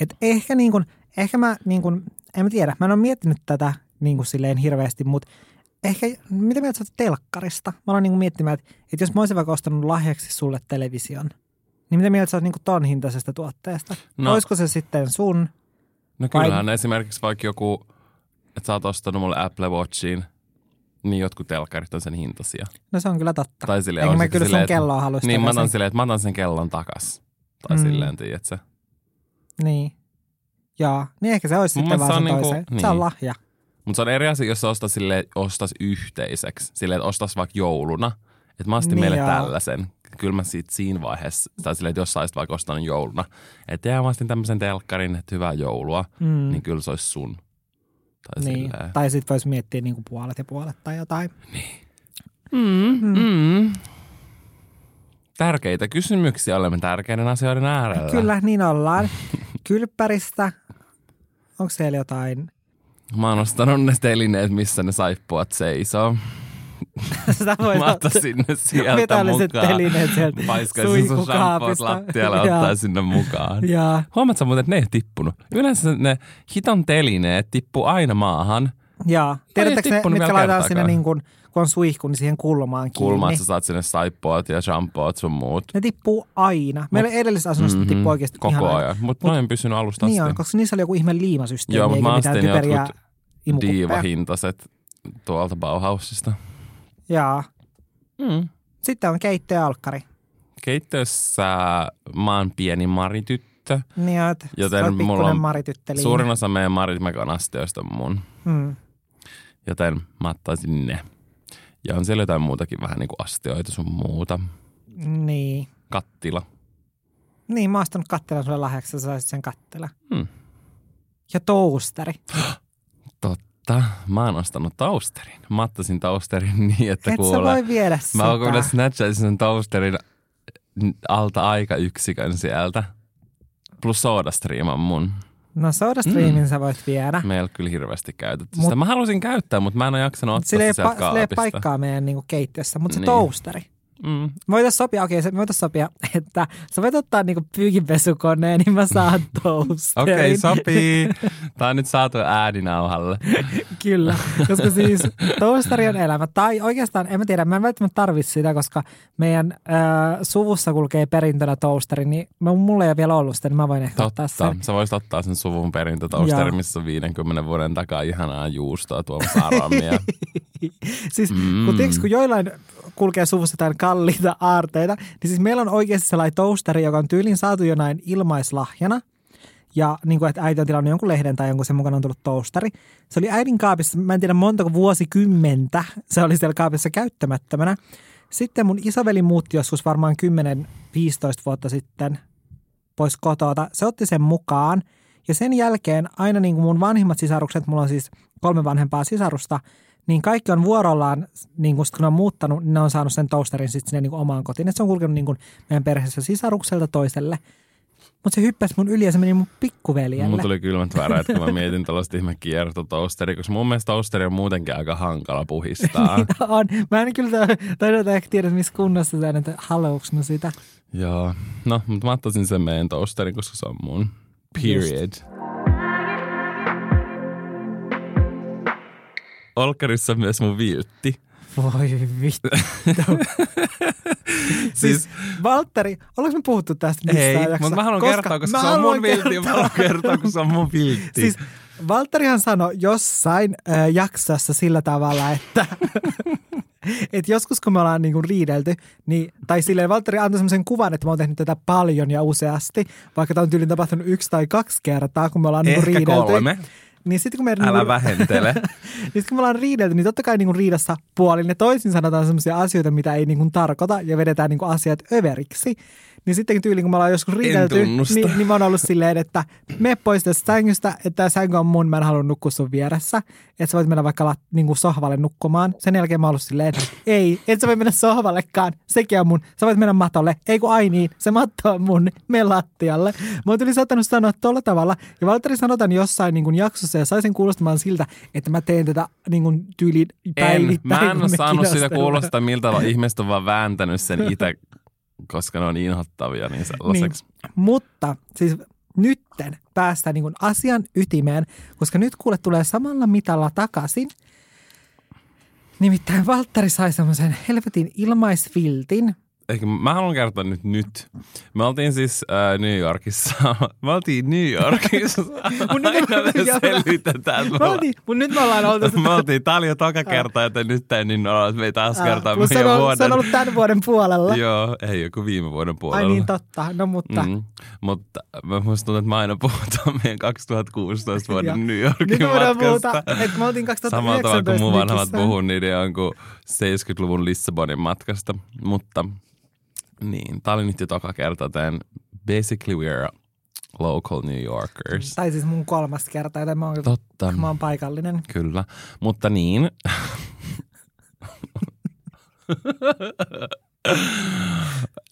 Et ehkä niin kuin, ehkä mä niin kuin, en mä tiedä, mä en ole miettinyt tätä niin kuin silleen hirveästi, mutta ehkä, mitä mieltä sä oot telkkarista? Mä aloin niin kuin miettimään, että, että jos mä olisin vaikka ostanut lahjaksi sulle television, niin mitä mieltä sä oot niin kuin ton hintaisesta tuotteesta? No. Olisiko se sitten sun? No Vai- kyllähän esimerkiksi vaikka joku, että sä oot ostanut mulle Apple Watchiin, niin jotkut telkkarit on sen hintaisia. No se on kyllä totta. Tai silleen, Enkä on mä kyllä sun silleen, että- kelloa haluaisi Niin mä otan silleen, että mä otan sen kellon takas. Tai Mm. silleen, tiedätkö? Niin. Joo, niin ehkä se olisi Mun sitten vaan se on toiseen. niinku- Se on niin. lahja. Mutta se on eri asia, jos sä ostas, sille, ostas yhteiseksi. Silleen, että ostas vaikka jouluna. Että mä ostin Niin meille joo. tällaisen. Kyllä mä siitä siinä vaiheessa, tai silleen, että jos sä olisit vaikka ostanut jouluna. Että jää mä ostin tämmöisen telkkarin, että hyvää joulua. Mm. Niin kyllä se olisi sun. Tai Niin. silleen. Tai sitten voisi miettiä niinku puolet ja puolet tai jotain. Mm, mm. Tärkeitä kysymyksiä olemme tärkeiden asioiden äärellä. Kyllä, niin ollaan. Kylppäristä. Onko siellä jotain? Mä oon ostanut ne telineet, missä ne saippuat seisoo. [laughs] Sitä voi Mä ottaisin ne sieltä Metalliset mukaan. telineet sieltä Paiskaisin sun shampoot lattialle ja Joo. ottaisin ne mukaan. Ja, Huomaat sä muuten, että ne ei tippunut. Yleensä ne hiton telineet tippuu aina maahan. ja. Tiedättekö ne, mitkä laitetaan sinne, niin kuin, kun on suihku, niin siihen kulmaan kiinni. Kulma, että sä saat sinne saippuat ja shampoot sun muut. Ne tippuu aina. Meillä edellisessä asunnossa mm-hmm. tippuu oikeasti Koko ihan ajan. Mutta Mut- noin pysynyt alusta Niin asti. on, koska niissä oli joku ihme liimasysteemi, Joo, mutta eikä mä mitään astin typeriä jotkut diivahintaset tuolta Bauhausista. Jaa. Mm. Sitten on keittiö ja alkkari. Keittiössä mä oon pieni marityttö. Niin, oot, Joten oot mulla on. Suurin osa meidän Maritmekan astioista on mun. Hmm. Joten mä ottaisin ne. Ja on siellä jotain muutakin vähän niin kuin astioita sun muuta. Niin. Kattila. Niin, mä oon ostanut kattilan sulle lahjaksi, sä saisit sen kattila. Hmm. Ja toasteri. [gasps] Mutta mä oon ostanut toasterin. Mä ottaisin toasterin [laughs] niin, että Et kuule. voi viedä Mä oon kyllä sitä. snatchaisin sen toasterin alta aika yksikön sieltä. Plus soodastriiman mun. No SodaStreamin mm. sä voit viedä. Me ei ole kyllä hirveästi käytetty Mut- sitä. Mä halusin käyttää, mutta mä en ole jaksanut ottaa Sillä ei, sitä sieltä pa- ei kaapista. paikkaa meidän niinku keittiössä, mutta se Niin. toasteri. Mm. Voitaisiin sopia, okei, se, me voitaisiin sopia, [laughs] että sä voit ottaa niinku pyykinpesukoneen, niin mä saan [laughs] toasterin. Okei, okay, sopii. Tää on nyt saatu ääninauhalle. [laughs] Kyllä, koska siis toasteri on elämä. Tai oikeastaan, en mä tiedä, mä en välttämättä tarvitse sitä, koska meidän äh, suvussa kulkee perintönä toasteri, niin mä- mulla ei ole vielä ollut sitä, niin mä voin ehkä ottaa Totta. sen. Sä voisit ottaa sen suvun perintötoasteri, missä on 50 vuoden takaa ihanaa juustoa tuomassa aromia. Siis mm. kun, tiiäks, kun joillain kulkee suvussa jotain kalliita aarteita, niin siis meillä on oikeasti sellainen toasteri, joka on tyylin saatu jonain ilmaislahjana. Ja niin kuin, että äiti on tilannut jonkun lehden tai jonkun sen mukana on tullut toasteri. Se oli äidin kaapissa, mä en tiedä montako vuosikymmentä se oli siellä kaapissa käyttämättömänä. Sitten mun isoveli muutti joskus varmaan 10-15 vuotta sitten pois kotota. Se otti sen mukaan ja sen jälkeen aina niin kuin mun vanhimmat sisarukset, mulla on siis kolme vanhempaa sisarusta, niin kaikki on vuorollaan, niin kun, sit kun ne on muuttanut, niin ne on saanut sen toasterin sitten sinne niin kuin omaan kotiin. Et se on kulkenut niin kuin meidän perheessä sisarukselta toiselle. Mutta se hyppäsi mun yli ja se meni mun pikkuveljelle. Mulla tuli kylmät väreet, kun mä mietin tällaista ihme kiertotoasteri, koska mun mielestä toasteri on muutenkin aika hankala puhistaa. [laughs] on. Mä en kyllä todella ehkä tiedä, missä kunnossa se on, että haluuks mä sitä. Joo, no, mutta mä ottaisin sen meidän toasterin, koska se on mun. Period. Olkkarissa on myös mun viltti. Voi vittu. [laughs] Siis, Siis Valtteri, ollaanko me puhuttu tästä missään ei, mutta mä haluan kertoa, koska se on mun viltti. Mä haluan kertoa, koska se on mun viltti. Siis Valtterihan sanoi jossain äh, jaksossa sillä tavalla, että [laughs] et joskus kun me ollaan niinku riidelty, niin, tai silleen Valtteri antoi semmoisen kuvan, että mä oon tehnyt tätä paljon ja useasti, vaikka tämä on tyyliin tapahtunut yksi tai kaksi kertaa, kun me ollaan niinku Ehkä riidelty. kolme. Niin sitten kun me Älä niinku, vähentele. [laughs] niin sit kun me ollaan riidelty, niin totta kai niinku riidassa puolin ja toisin sanotaan semmoisia asioita, mitä ei niinku tarkoita ja vedetään niinku asiat överiksi. Niin sitten tyyliin, kun me ollaan joskus riidelty, niin, niin mä oon ollut silleen, että me pois tästä sängystä, että tämä sänky on mun, mä en halua nukkua sun vieressä. Että sä voit mennä vaikka lat, niin kuin sohvalle nukkumaan. Sen jälkeen mä oon ollut silleen, että ei, et sä voi mennä sohvallekaan, sekin on mun. Sä voit mennä matolle, ei kun ai niin, se matto on mun, me lattialle. Mä oon tuli saattanut sanoa tolla tavalla. Ja Valtteri sanotaan jossain niin kuin jaksossa ja saisin kuulostamaan siltä, että mä teen tätä niin kuin tyyliin En, päivittäin. mä en ole saanut sitä kuulostaa, miltä ihmiset on vaan vääntänyt sen [laughs] itse, koska ne on inhottavia niin sellaiseksi. Niin. Mutta siis nytten päästään niin asian ytimeen, koska nyt kuule tulee samalla mitalla takaisin. Nimittäin Valtteri sai semmoisen helvetin ilmaisviltin. Ehkä mä haluan kertoa nyt nyt. Me oltiin siis äh, New Yorkissa. [laughs] Me oltiin New Yorkissa. [laughs] Mun nyt- me selvitetään. Me oltiin, mutta nyt me ollaan oltu [laughs] Me oltiin, tää oli jo toka kerta, että nyt ei niin ole, että me ei taas kertaa Plus se, meidän on, vuoden. se on ollut tämän vuoden puolella. Joo, ei joku viime vuoden puolella. Ai niin totta, no mutta Mm. Mutta mä musta tuntuu, että mä aina puhutaan meidän 2016 Joo. vuoden New nyt Yorkin voidaan matkasta. puhuta, että me oltiin Samalla tavalla 2019 kuin mun vanhemmat puhuu niiden jonkun 70-luvun Lissabonin matkasta. Mutta niin, tää oli nyt jo toka kerta, joten basically we're local New Yorkers. Tai siis mun kolmas kerta, joten mä oon, Totta, mä oon paikallinen. kyllä. Mutta niin,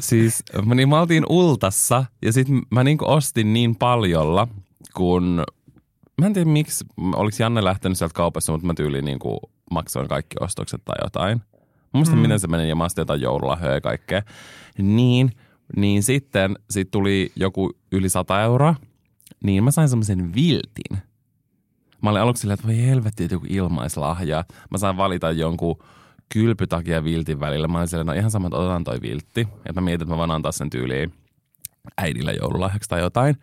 siis mä, niin mä oltiin Ultassa ja sit mä niinku ostin niin paljolla, kun mä en tiedä miksi, oliko Janne lähtenyt sieltä kaupassa, mutta mä tyyliin niinku maksoin kaikki ostokset tai jotain. Mä muistan, mm. miten se meni ja mä ostin jotain joululahjoja ja kaikkea. Niin, niin sitten sit tuli joku yli 100 euroa, niin mä sain semmoisen viltin. Mä olin aluksi silleen, että voi helvetti, että joku ilmaislahja. Mä sain valita jonkun kylpytakia viltin välillä. Mä olin silleen, no ihan sama, että otetaan toi viltti. Ja mä mietin, että mä voin antaa sen tyyliin äidille joululahjaksi tai jotain.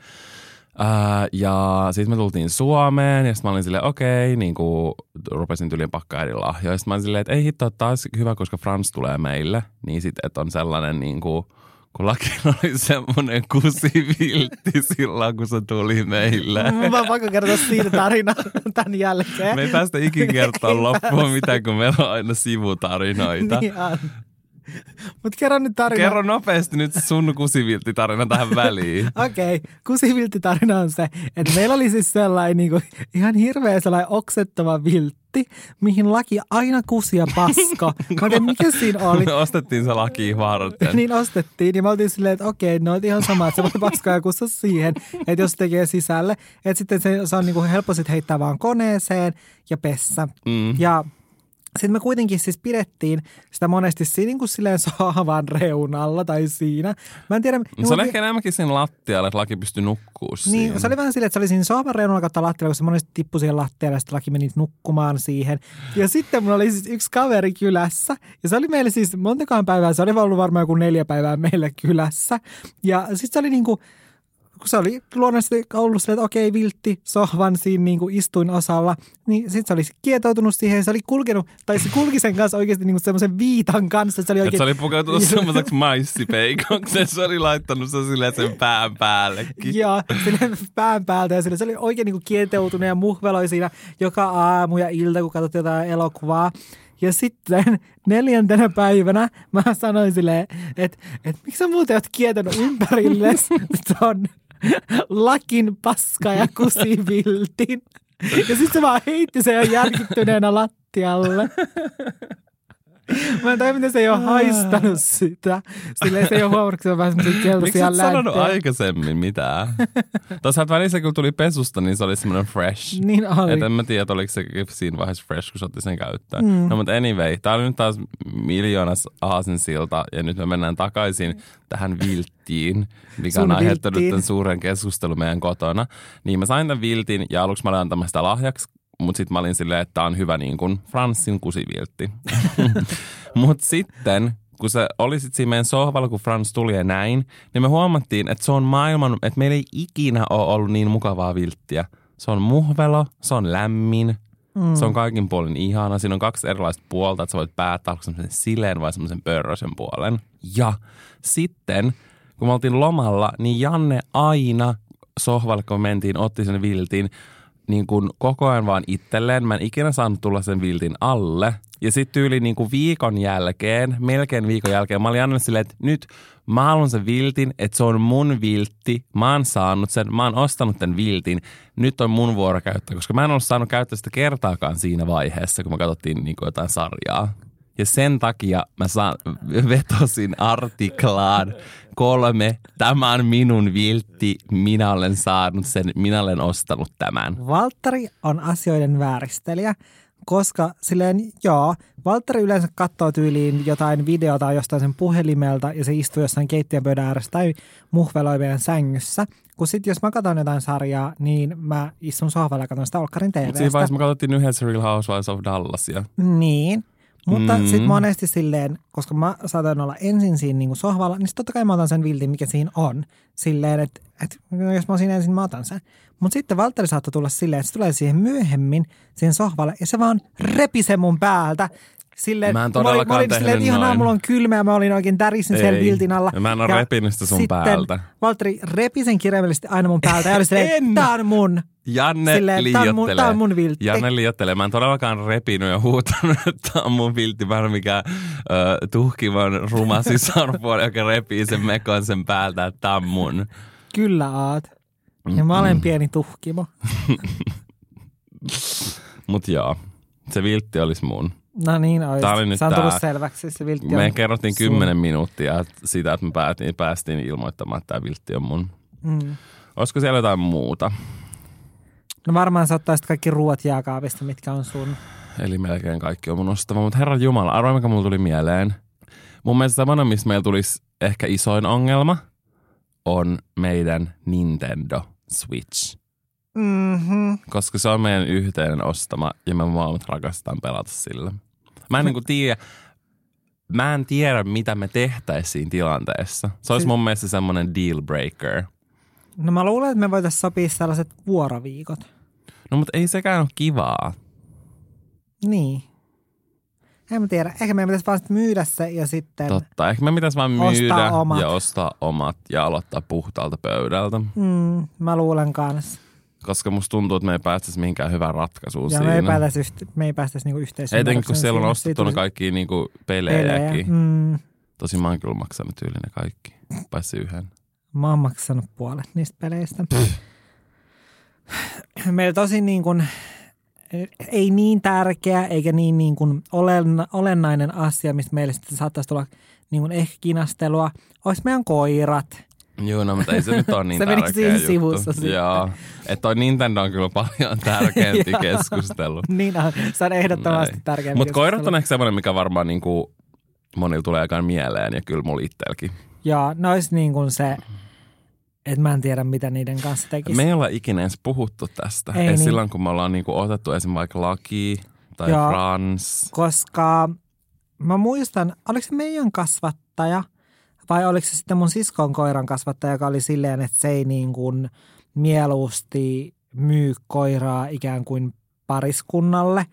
Ää, ja sitten me tultiin Suomeen ja sitten mä olin silleen, okei, niin kuin rupesin tyyliin pakkaa äidin lahjoja. Sitten mä olin silleen, että ei hitto, taas hyvä, koska Frans tulee meille. Niin sitten, että on sellainen niin kuin, kun laki oli [laughs] semmoinen kusiviltti silloin, kun se tuli meille. Mä oon pakko kertoa siitä tarina [laughs] tämän jälkeen. Me ei päästä ikin kertoa [laughs] loppuun mitään, kun meillä on aina sivutarinoita. Niin on. [laughs] Mutta kerro nyt tarina. Kerro nopeasti nyt sun kusiviltti-tarina tähän väliin. [laughs] Okei, okay. kusiviltti-tarina on se, että meillä oli siis sellainen niin kuin, ihan hirveä sellainen oksettava viltti, mihin laki aina kusia pasko. [laughs] Mä en tiedä, mikä siinä oli. Me ostettiin se laki varten. niin ostettiin, ja mä oltiin silleen, että okei, no ihan sama, että se voi paskaa ja kussa siihen, että jos tekee sisälle. Että sitten se, se on niin kuin helppo sit heittää vaan koneeseen ja pessä. Mm. Ja sitten me kuitenkin siis pidettiin sitä monesti siinä niin kuin silleen sohvan reunalla tai siinä. Mä en tiedä. Se niin on mä- ehkä enemmänkin sen lattialle, että laki pystyy nukkuu Niin, siinä. se oli vähän silleen, että se oli siinä sohvan reunalla kautta lattialla, kun se monesti tippui siihen lattialle ja sitten laki meni nukkumaan siihen. Ja sitten mulla oli siis yksi kaveri kylässä ja se oli meille siis montakaan päivää, se oli ollut varmaan joku neljä päivää meillä kylässä. Ja sitten se oli niinku, kun se oli luonnollisesti ollut silleen, että okei, viltti sohvan siinä niin kuin istuin osalla, niin sitten se oli kietoutunut siihen, se oli kulkenut, tai se kulki sen kanssa oikeasti niin semmoisen viitan kanssa, se oli oikein... se oli pukeutunut [laughs] semmoiseksi maissipeikoksi, se oli laittanut se silleen sen pään päällekin. Ja sille pään päältä ja sille, se oli oikein niin kuin kietoutunut ja muhveloi siinä joka aamu ja ilta, kun katsottiin jotain elokuvaa. Ja sitten neljäntenä päivänä mä sanoin silleen, että, että miksi sä muuten oot kietonut ympärille ton lakin paska ja kusiviltin. [laughs] Ja sitten se vaan heitti sen jo järkyttyneenä lattialle. [laughs] Mä en se ei ole haistanut sitä. Silleen se ei ole huomannut, se on vähän semmoisia Miksi keltaisia et sanonut aikaisemmin mitään? Tuossa välissä, kun tuli pesusta, niin se oli semmoinen fresh. Niin oli. Et en mä tiedä, oliko se siinä vaiheessa fresh, kun se otti sen käyttöön. Mm. No mutta anyway, tää oli nyt taas miljoonas aasinsilta ja nyt me mennään takaisin tähän vilttiin, mikä Sun on aiheuttanut vilttiin. tämän suuren keskustelun meidän kotona. Niin mä sain tämän viltin ja aluksi mä olin antamassa sitä lahjaksi, mutta sitten mä olin silleen, että tää on hyvä niin kuin Franssin kusiviltti. [laughs] mutta sitten kun se oli sit siinä meidän sohvalla, kun Frans tuli ja näin, niin me huomattiin, että se on maailman, että meillä ei ikinä ole ollut niin mukavaa vilttiä. Se on muhvelo, se on lämmin, mm. se on kaikin puolin ihana. Siinä on kaksi erilaista puolta, että sä voit päättää, onko semmoisen sileen vai semmoisen pörrösen puolen. Ja sitten, kun me oltiin lomalla, niin Janne aina sohvalle, kun me mentiin, otti sen viltin, niin kuin koko ajan vaan itselleen. Mä en ikinä saanut tulla sen viltin alle. Ja sitten yli niin kuin viikon jälkeen, melkein viikon jälkeen, mä olin Jannelle silleen, että nyt mä haluan sen viltin, että se on mun viltti. Mä oon saanut sen, mä oon ostanut tämän viltin. Nyt on mun vuoro käyttää, koska mä en ollut saanut käyttää sitä kertaakaan siinä vaiheessa, kun me katsottiin niin kuin jotain sarjaa. Ja sen takia mä saan, vetosin artiklaan kolme, tämä on minun viltti, minä olen saanut sen, minä olen ostanut tämän. Valtteri on asioiden vääristelijä, koska silleen, joo, Valtteri yleensä katsoo tyyliin jotain videota jostain sen puhelimelta ja se istuu jossain keittiönpöydän ääressä tai muhveloi meidän sängyssä. Kun sitten jos mä katson jotain sarjaa, niin mä istun sohvalla ja katson sitä Olkkarin Mutta siinä TVstä. vaiheessa me katsottiin yhdessä Real Housewives of Dallasia. Niin. Mutta Mm. sitten monesti silleen, koska mä saatan olla ensin siinä niinku sohvalla, niin totta kai mä otan sen viltin, mikä siinä on. Silleen, että et, jos mä oon siinä ensin, mä otan sen. Mutta sitten Valtteri saattoi tulla silleen, että se tulee siihen myöhemmin siihen sohvalle ja se vaan repi sen mun päältä. Silleen, Mä en kun mä olin, mä todellakaan olin silleen, että tehnyt ihanaa, noin. mulla on kylmä ja mä olin oikein tärisin Ei. viltin alla. Mä en oo repinyt sitä sun sitten päältä. Valtteri repi sen kirjaimellisesti aina mun päältä ja oli silleen, [laughs] En. tää on mun. Janne Silleen, tää on mun- liiottelee. tää on mun viltti. Janne liiottelee. Mä en todellakaan repinyt ja huutanut, että tää on mun viltti. Mä en ole mikään ö, tuhkivan ruma [laughs] sisarpuoli, joka repii sen mekon sen päältä, että tää on mun. Kyllä oot. Ja mä olen pieni tuhkimo. [laughs] Mut joo, se viltti olisi mun. No niin, olisi. Tää oli nyt se on tullut selväksi. Se viltti Me kerrottiin sun. kymmenen minuuttia että sitä, että me päätiin, päästiin ilmoittamaan, että tämä viltti on mun. Mm. Olisiko siellä jotain muuta? No varmaan sä ottaisit kaikki ruoat jääkaapista, mitkä on sun. Eli melkein kaikki on mun ostama. Mutta herra Jumala, arvoa mikä mulla tuli mieleen. Mun mielestä semmoinen, missä meillä tulisi ehkä isoin ongelma, on meidän Nintendo Switch. Mm-hmm. Koska se on meidän yhteinen ostama ja me molemmat rakastetaan pelata sillä. Mä en niinku tiedä, mä en tiedä mitä me tehtäisiin tilanteessa. Se olisi Siis- mun mielestä semmoinen deal breaker. No mä luulen, että me voitaisiin sopia sellaiset vuoroviikot. No mutta ei sekään ole kivaa. Niin. En mä tiedä. Ehkä meidän pitäisi vaan myydä se ja sitten... Totta. Ehkä me pitäisi vaan Ostaa myydä omat. ja ostaa omat ja aloittaa puhtaalta pöydältä. Mm, mä luulen kanssa. Koska musta tuntuu, että me ei päästäisi mihinkään hyvään ratkaisuun Ja siinä. me ei päästäisi, me ei päästäisi niinku. Etenkin kun siellä on siinä. ostettu Siitä ne olisi kaikki niinku pelejä. pelejäkin. Mm, Tosi mä oon kyllä maksanut tyyliin ne kaikki, paitsi yhden. Mä oon maksanut puolet niistä peleistä. [clears throat] Meillä tosi niin kuin, ei niin tärkeä eikä niin, niin kuin olenna, olennainen asia, mistä meille sitten saattaisi tulla niin kuin ehkä kinastelua, olisi meidän koirat. Joo, no, mutta ei se nyt ole niin [laughs] Se tärkeä siinä juttu. sivussa sitten. Joo, että toi Nintendo on kyllä paljon [laughs] tärkeämpi keskustelu. [laughs] Niin on, se on ehdottomasti Näin. tärkeä. Mutta koirat on ehkä semmoinen, mikä varmaan niinku monilla tulee aikaan mieleen ja kyllä mulla itselläkin. Joo, ne olisi niin kuin se, että mä en tiedä mitä niiden kanssa tekisi. Me ei olla ikinä edes puhuttu tästä. Ei Ei, niin. silloin, kun me ollaan niinku otettu esim. vaikka Laki tai Joo. Frans. koska mä muistan, oliko se meidän kasvattaja vai oliko se sitten mun siskon koiran kasvattaja, joka oli silleen, että se ei niin kuin mieluusti myy koiraa ikään kuin pariskunnalle,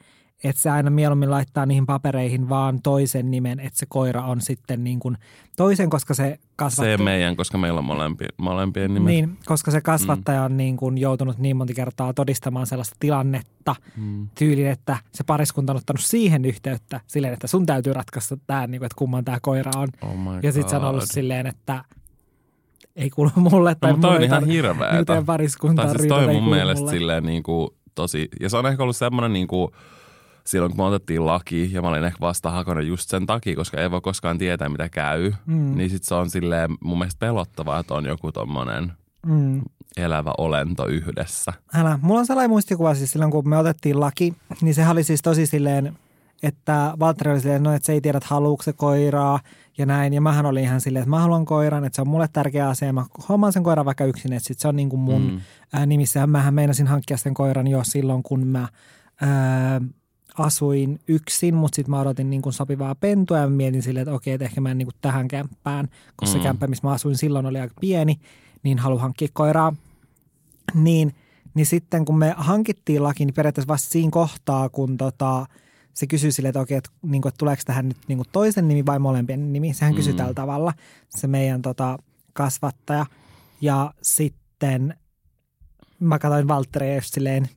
että se aina mieluummin laittaa niihin papereihin vaan toisen nimen, että se koira on sitten niin kuin toisen, koska se kasvatti. Se ei meidän, koska meillä on molempi, molempien nimet. Niin, koska se kasvattaja on niin kuin joutunut niin monta kertaa todistamaan sellaista tilannetta Mm. tyylin, että se pariskunta on ottanut siihen yhteyttä silleen, että sun täytyy ratkaista tämä, niin kuin, että kumman tämä koira on. Oh Ja sitten se on ollut silleen, että ei kuulu mulle tai No, mutta toi on ihan tar- hirveetä. Miten pariskuntaan Tai siis toi mun mielestä mulle. silleen niin kuin tosi, ja se on ehkä ollut semmoinen niin kuin, silloin kun me otettiin laki ja mä olin ehkä vastahakoinen just sen takia, koska ei voi koskaan tietää mitä käy, Mm. niin sit se on silleen mun mielestä pelottavaa, että on joku tommonen Mm. elävä olento yhdessä. Älä. Mulla on sellainen muistikuva siis silloin, kun me otettiin laki, niin sehän oli siis tosi silleen, että Valtteri oli silleen, no, että se ei tiedä, että haluuko se koiraa ja näin. Ja mähän olin ihan silleen, että mä haluan koiran, että se on mulle tärkeä asia. Mä hommaan sen koiran vaikka yksin, että sit se on niin kuin mun Mm. ää, nimissä. Mähän meinasin hankkia sen koiran jo silloin, kun mä ää, asuin yksin, mutta sitten mä odotin niin kuin sopivaa pentua ja mietin silleen, että okei, että ehkä mä en niin kuin tähän kämppään, koska se Mm. kämppä, missä mä asuin silloin oli aika pieni, niin haluan hankkia koiraa. Niin, niin sitten kun me hankittiin laki, niin periaatteessa vasta siinä kohtaa, kun tota, se kysyi sille, että okei, että, niin kuin, että tuleeko tähän nyt niin kuin toisen nimi vai molempien nimi. Sehän kysyi Mm. tällä tavalla, se meidän tota, kasvattaja. Ja sitten mä katsoin Valtteria just silleen,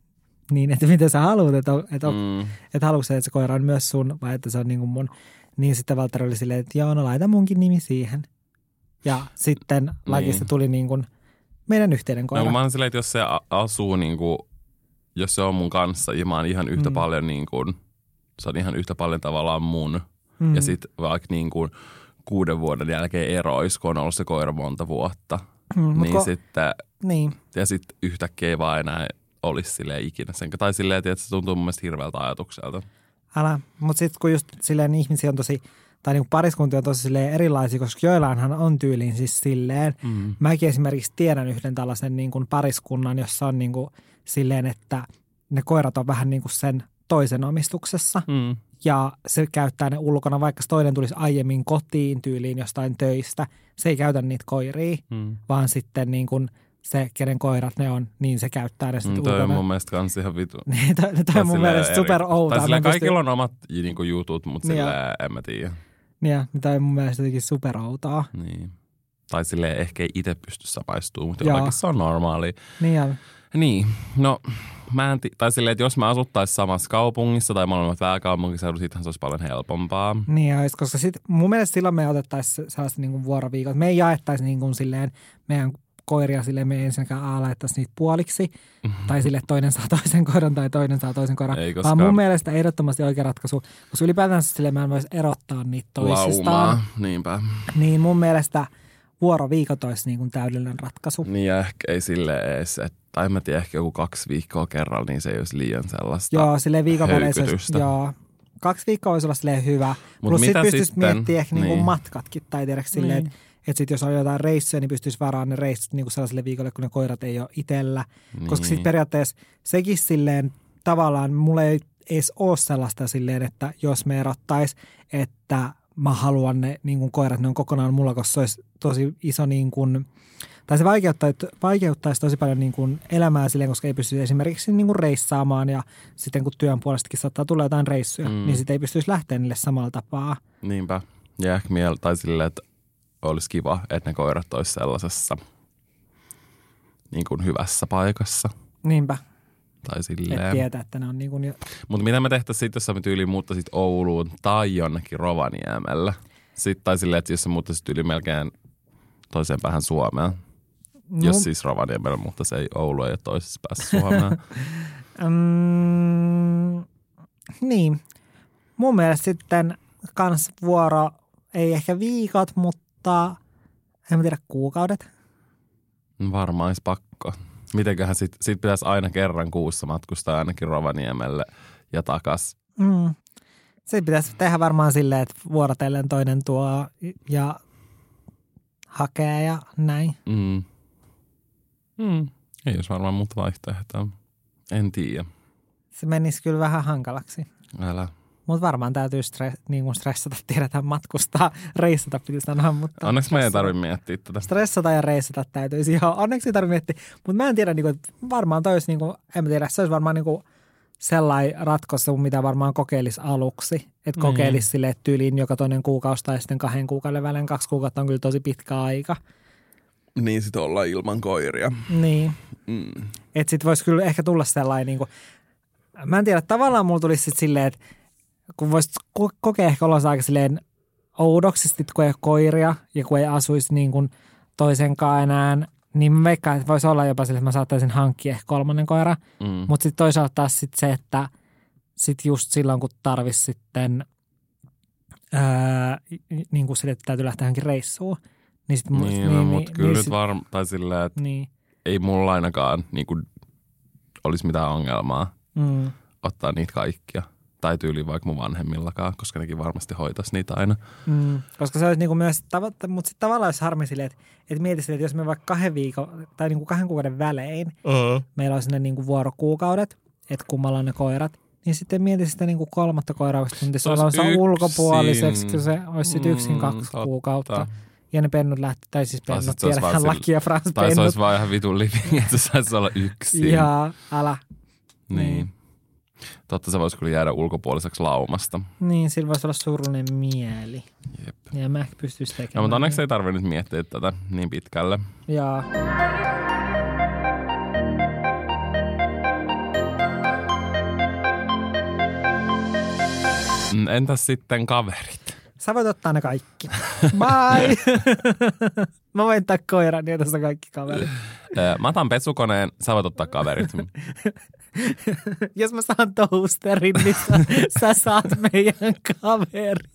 niin, että miten sä haluat, että, että, mm. Että haluatko että se koira on myös sun vai että se on niin kuin mun. Niin sitten Valtteri oli silleen, että joo, no laita munkin nimi siihen. Ja sitten lakista tuli niin kuin meidän yhteinen No, koira. kun mä oon silleen, että jos se asuu niin kuin, jos se on mun kanssa ja mä oon ihan yhtä Mm. paljon niin kuin, se on ihan yhtä paljon tavallaan mun. Mm. Ja sitten vaikka niin kuin kuuden vuoden jälkeen erois, kun on ollut se koira monta vuotta. Mm, niin ko- sitten, niin. ja sitten yhtäkkiä ei vaan enää olisi silleen ikinä sen. Tai silleen, että se tuntuu mun mielestä hirveältä ajatukselta. Älä. Mutta sitten kun just silleen ihmisiä on tosi, tai niinku pariskuntia on tosi silleen erilaisia, koska joillainhan on tyyliin siis silleen. Mm. Mäkin esimerkiksi tiedän yhden tällaisen niin kuin pariskunnan, jossa on niin kuin silleen, että ne koirat on vähän niin kuin sen toisen omistuksessa. Mm. Ja se käyttää ne ulkona, vaikka se toinen tulisi aiemmin kotiin tyyliin jostain töistä. Se ei käytä niitä koiria, Mm. vaan sitten niin kuin se, kenen koirat ne on, niin se käyttää ne sitten Mm, toi on mun mielestä kans ihan vitu. [laughs] Niin, toi, toi Tai on mun mielestä super Tai Mä en pysty- kaikilla on omat niinku, jutut, mutta Niin silleen en mä tiedä. Niin, niin toi on mun mielestä jotenkin super outoa. Niin. Tai silleen ehkä ei itse pysty samaistumaan, mutta jollakin se on normaali. Niin on. Niin, no mä en ti- tai silleen, että jos me asuttais samassa kaupungissa tai molemmat pääkaupunkiseudulla, siitähän se olisi paljon helpompaa. Niin olisi, koska sit, mun mielestä silloin me otettaisiin sellaista niin vuoroviikot. Me ei jaettaisi niin kuin silleen meidän koiria silleen, me ei ensinnäkään A laettaisi niitä puoliksi. Tai sille toinen saa toisen koiran tai toinen saa toisen koiran. Ei, Vaan mun mielestä ehdottomasti oikea ratkaisu, koska ylipäätään silleen mä en voisi erottaa niitä toisistaan. laumaa, niinpä. Niin mun mielestä vuoroviikot olisi niin kuin täydellinen ratkaisu. Niin ja ehkä ei sille edes, että, tai en mä tiedä, ehkä joku kaksi viikkoa kerralla, niin se ei olisi liian sellaista. Joo, silleen viikon joo. Kaksi viikkoa olisi olla silleen hyvä. Mut Plus sit mitä pystyisi sitten? miettimään ehkä niinku Niin. matkatkin. Tai tiedätkö silleen, Niin. Että et sit jos on jotain reissuja, niin pystyisi varaamaan ne reissut niinku sellaiselle viikolle, kun ne koirat ei ole itsellä. niin. Koska sitten periaatteessa sekin silleen tavallaan, mulla ei edes ole sellaista silleen, että jos me erottais, että mä haluan ne niin kuin koirat, ne on kokonaan mulla, koska se olisi tosi iso niin kuin, tai se vaikeuttaisi, vaikeuttaisi tosi paljon niin kuin elämää silleen, koska ei pysty esimerkiksi niin kuin reissaamaan ja sitten kun työn puolestakin saattaa tulla jotain reissuja, Mm. mm. niin sitten ei pystyisi lähteä niille samalla tapaa. Niinpä. Ja ehkä miel, tai silleen, että olisi kiva, että ne koirat olisi sellaisessa niin kuin hyvässä paikassa. Niinpä, Tai et silleen. tietää, että ne on niin kuin jo, Mutta mitä me tehtäisiin sitten, jos me tyyliin muuttaisit Ouluun tai jonnekin Rovaniemellä? Sitten tai silleen, että jos sä muuttaisit yli melkein toiseen päähän Suomea. Jos Mun- siis Rovaniemellä, mutta se ei Oulu ei ole toisessa päässä Suomea. [laughs] Mm, niin. Mun mielestä sitten kans vuoro, ei ehkä viikot, mutta en mä tiedä kuukaudet. Varmaan olisi pakko. Mitenköhän sit, sit pitäisi aina kerran kuussa matkustaa ainakin Rovaniemelle ja takas. Mm. Se pitäisi tehdä varmaan silleen, että vuorotellen toinen tuo ja hakee ja näin. Mm. Mm. Ei olisi varmaan muuta vaihtoehtoa. En tiedä. Se menisi kyllä vähän hankalaksi. Älä. Mutta varmaan täytyy stre- niin kuin stressata, [laughs] tiedetään matkustaa, reissata piti sanoa, mutta... Onneksi me ei tarvitse miettiä tätä. Stressata ja reissata täytyisi ihan, onneksi ei tarvitse miettiä. Mutta mä en tiedä, niin kuin, että varmaan toi olisi, niin kuin, en mä tiedä, se olisi varmaan niin kuin sellainen ratkaisu, mitä varmaan kokeilisi aluksi. Että Mm. kokeilisi sille että tyyliin joka toinen kuukausi tai sitten kahden kuukauden välein. Kaksi kuukautta on kyllä tosi pitkä aika. Niin sit ollaan ilman koiria. Niin. Mm. Että sit voisi kyllä ehkä tulla sellainen, niin kuin, mä en tiedä, tavallaan mulla tulisi sitten silleen, että kun voisi ko- kokea ehkä olla aika silleen oudoksi, sit kun ei ole koiria ja kun ei asuisi niin kuin toisenkaan enää, niin mä veikkaan, että voisi olla jopa silleen, että mä saattaisin hankkia ehkä kolmannen koira. Mm. Mutta sitten toisaalta taas sit se, että sitten just silloin, kun tarvisi sitten ää, niin kuin sille, että täytyy lähteä johonkin reissuun, niin sitten mun- Niin, no, mutta kyllä niin, nyt sit- varmaan, tai silleen, että Niin, ei mulla ainakaan niin kuin, olisi mitään ongelmaa mm. ottaa niitä kaikkia. Tai tyyli vaikka mun vanhemmillakaan, koska nekin varmasti hoitaisi niitä aina. Mm, koska se olisi niinku myös, tava- mutta sitten tavallaan olisi harmi silleen, että, että mieti silleen, että jos me vaikka kahden viikon tai niinku kahden kuukauden välein Uh-huh. meillä olisi ne niinku vuorokuukaudet, että kummalla on ne koirat, niin sitten mieti sitä niinku kolmatta koiraa, kun tuntisi Se olisi olonsa yksin. ulkopuoliseksi, kun se olisi sitten yksin Mm, kaksi totta. kuukautta. Ja ne pennut lähti, tai siis Tai pennut, vaan laki ja Frans Tai se pennut. olisi vaan ihan vitun living, [laughs] että se saisi olla yksin. Ja älä. Niin. Totta se voisi kyllä jäädä ulkopuoliseksi laumasta. Niin, sillä voisi olla surullinen mieli. Jep. Ja mä pystyisi tekemään. No, mutta onneksi ei tarvitse nyt miettiä tätä niin pitkälle. Ja Mm, Entäs sitten kaverit? Sä voit ottaa ne kaikki. Bye! [laughs] Mä voin ottaa koiran ja tässä kaikki kaverit. Mä otan pesukoneen, sä voit ottaa kaverit. [laughs] [laughs] Jos mä saan toasterin, niin sä, sä saat meidän kaverit.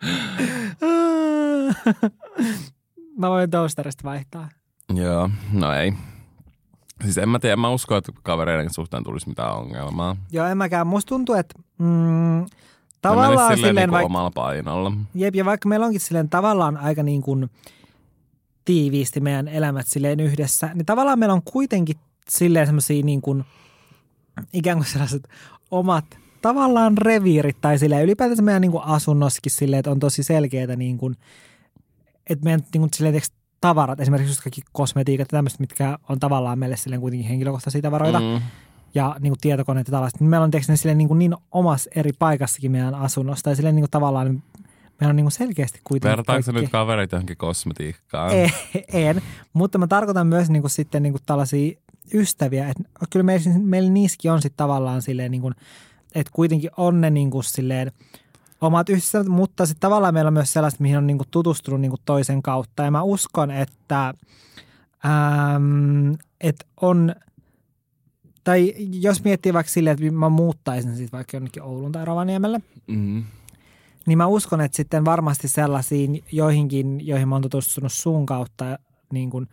[laughs] mä voin toasterista vaihtaa. Joo, no ei. Siis en mä tiedä, mä uskon, että kavereiden suhteen tulisi mitään ongelmaa. Joo, en mäkään. Musta tuntuu, että mm, tavallaan silleen silleen, niinku vaikka, omalla painolla. jep, ja vaikka meillä onkin silleen tavallaan aika niin kuin tiiviisti meidän elämät silleen yhdessä, niin tavallaan meillä on kuitenkin silleen semmoisia niin kuin ikään kuin sellaiset omat tavallaan reviirit tai silleen ylipäätänsä meidän niin kuin asunnossakin silleen, että on tosi selkeää niin kuin, että meidän niin kuin silleen tiiäks, tavarat, esimerkiksi just kaikki kosmetiikat ja tämmöiset, mitkä on tavallaan meille silleen kuitenkin henkilökohtaisia tavaroita mm. Ja niin kuin tietokoneet ja tällaiset, niin meillä on tiiäks, ne silleen niin, kuin niin omassa eri paikassakin meidän asunnossa tai silleen niin kuin tavallaan meillä on niin kuin selkeästi kuitenkin Vertaako sä kaikki- nyt kaverit johonkin kosmetiikkaan? ei, en, mutta mä tarkoitan myös niin kuin sitten niin kuin tällaisia ystäviä, että kyllä meillä, meillä niissäkin on sitten tavallaan silleen niin kuin, että kuitenkin on ne niin kuin silleen omat ystävät, mutta sitten tavallaan meillä on myös sellaista, mihin on niin kuin tutustunut niin kuin toisen kautta ja mä uskon, että, äm, että on tai jos miettii vaikka silleen, että mä muuttaisin sitten vaikka jonnekin Oulun tai Rovaniemelle, Mm. niin mä uskon, että sitten varmasti sellaisiin joihinkin, joihin mä oon tutustunut sun kautta, niin kun,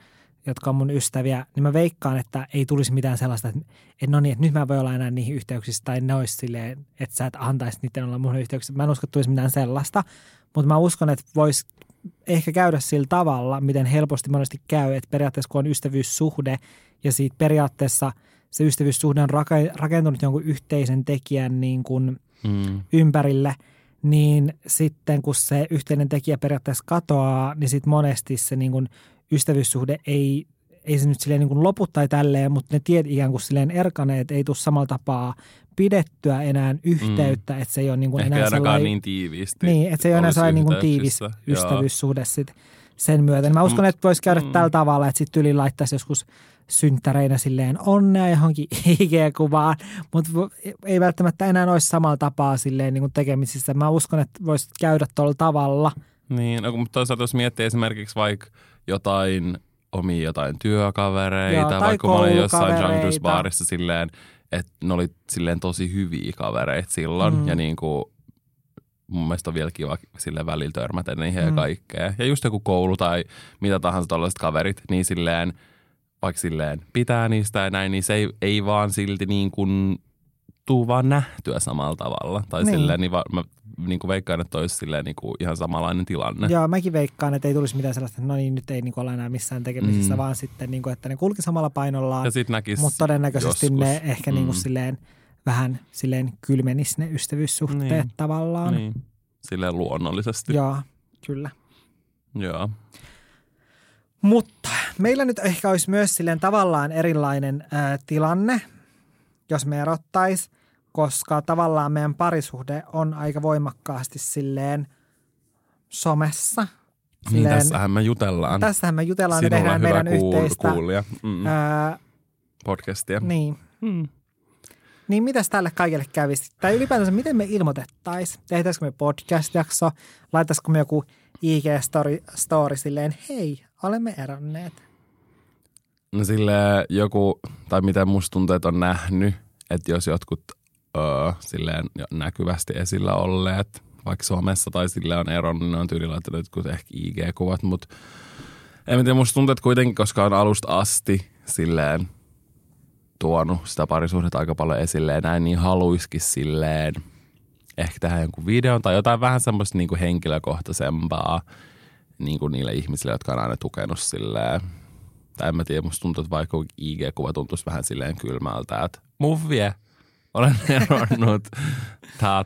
jotka on mun ystäviä, niin mä veikkaan, että ei tulisi mitään sellaista, että, että no niin, että nyt mä voin olla enää niihin yhteyksissä tai ne olisi silleen, että sä et antaisi niiden olla mun yhteyksissä. Mä en usko, että tulisi mitään sellaista, mutta mä uskon, että voisi ehkä käydä sillä tavalla, miten helposti monesti käy, että periaatteessa kun on ystävyyssuhde ja siitä periaatteessa se ystävyyssuhde on rakentunut jonkun yhteisen tekijän niin kuin Mm. ympärille, niin sitten kun se yhteinen tekijä periaatteessa katoaa, niin sitten monesti se niin kuin ystävyyssuhde ei, ei se nyt silleen niin kuin lopu tai tälleen, mutta ne tiet ikään kuin silleen erkaneet, ei tule samalla tapaa pidettyä enää yhteyttä, mm. että se ei ole niin kuin Ehkä enää sellainen, niin tiiviisti. niin, että se ei ole enää sellainen niin kuin tiivis. Joo. ystävyyssuhde sit sen myötä. Mä uskon, Mm. että voisi käydä Mm. tällä tavalla, että sitten yli laittaisi joskus synttäreinä silleen onnea johonkin [laughs] IG-kuvaan, mutta ei välttämättä enää olisi samalla tapaa silleen niin kuin tekemisissä. Mä uskon, että voisi käydä tuolla tavalla. Niin, no, mutta toisaalta jos miettii esimerkiksi vaikka jotain omia jotain työkavereita, Joo, vaikka mä olin jossain Barissa silleen, että ne oli silleen tosi hyviä kavereita silloin Mm. ja niin kuin mun mielestä on vielä kiva sille välillä törmätä niihin Mm. ja kaikkea. Ja just joku koulu tai mitä tahansa tällaiset kaverit, niin silleen, vaikka silleen pitää niistä ja näin, niin se ei, ei vaan silti niin kuin tuu vaan nähtyä samalla tavalla. Tai niin. silleen, niin va, mä niin kuin veikkaan, että olisi silleen niin kuin ihan samanlainen tilanne. Joo, mäkin veikkaan, että ei tulisi mitään sellaista, että no niin, nyt ei niin olla enää missään tekemisissä, Mm. vaan sitten, niin kuin, että ne kulki samalla painollaan. Ja sit näkis Mutta todennäköisesti joskus. ne ehkä niin kuin Mm. silleen vähän silleen kylmenis ne ystävyyssuhteet Niin. tavallaan. Niin, silleen luonnollisesti. Joo, kyllä. Joo. Mutta meillä nyt ehkä olisi myös silleen tavallaan erilainen ää, tilanne, jos me erottais, koska tavallaan meidän parisuhde on aika voimakkaasti silleen somessa. Niin tässähän me jutellaan. tässähän me jutellaan ja tehdään meidän kuul- yhteistä kuulija. Mm, ää, podcastia. niin, Mm. Niin mitäs tälle kaikille kävisi? Tai ylipäätänsä, miten me ilmoitettaisiin? Tehtäisikö me podcast-jakso? Laitaisiko me joku IG-story story silleen, hei, olemme eronneet. No sille joku, tai mitä musta tuntuu, että on nähnyt, että jos jotkut öö, silleen näkyvästi esillä olleet, vaikka Suomessa tai sille on eronnut, niin ne on tyyli laittanut ehkä IG-kuvat, mutta en tiedä, musta tuntuu, että kuitenkin, koska on alusta asti silleen tuonut sitä parisuhdetta aika paljon esille ja näin, niin haluiskin silleen ehkä tehdä jonkun videon tai jotain vähän semmoista niin kuin henkilökohtaisempaa niin kuin niille ihmisille, jotka on aina tukenut silleen. Tai en mä tiedä, musta tuntuu, että vaikka IG-kuva tuntuisi vähän silleen kylmältä, että muvie, olen [laughs] eronnut, ta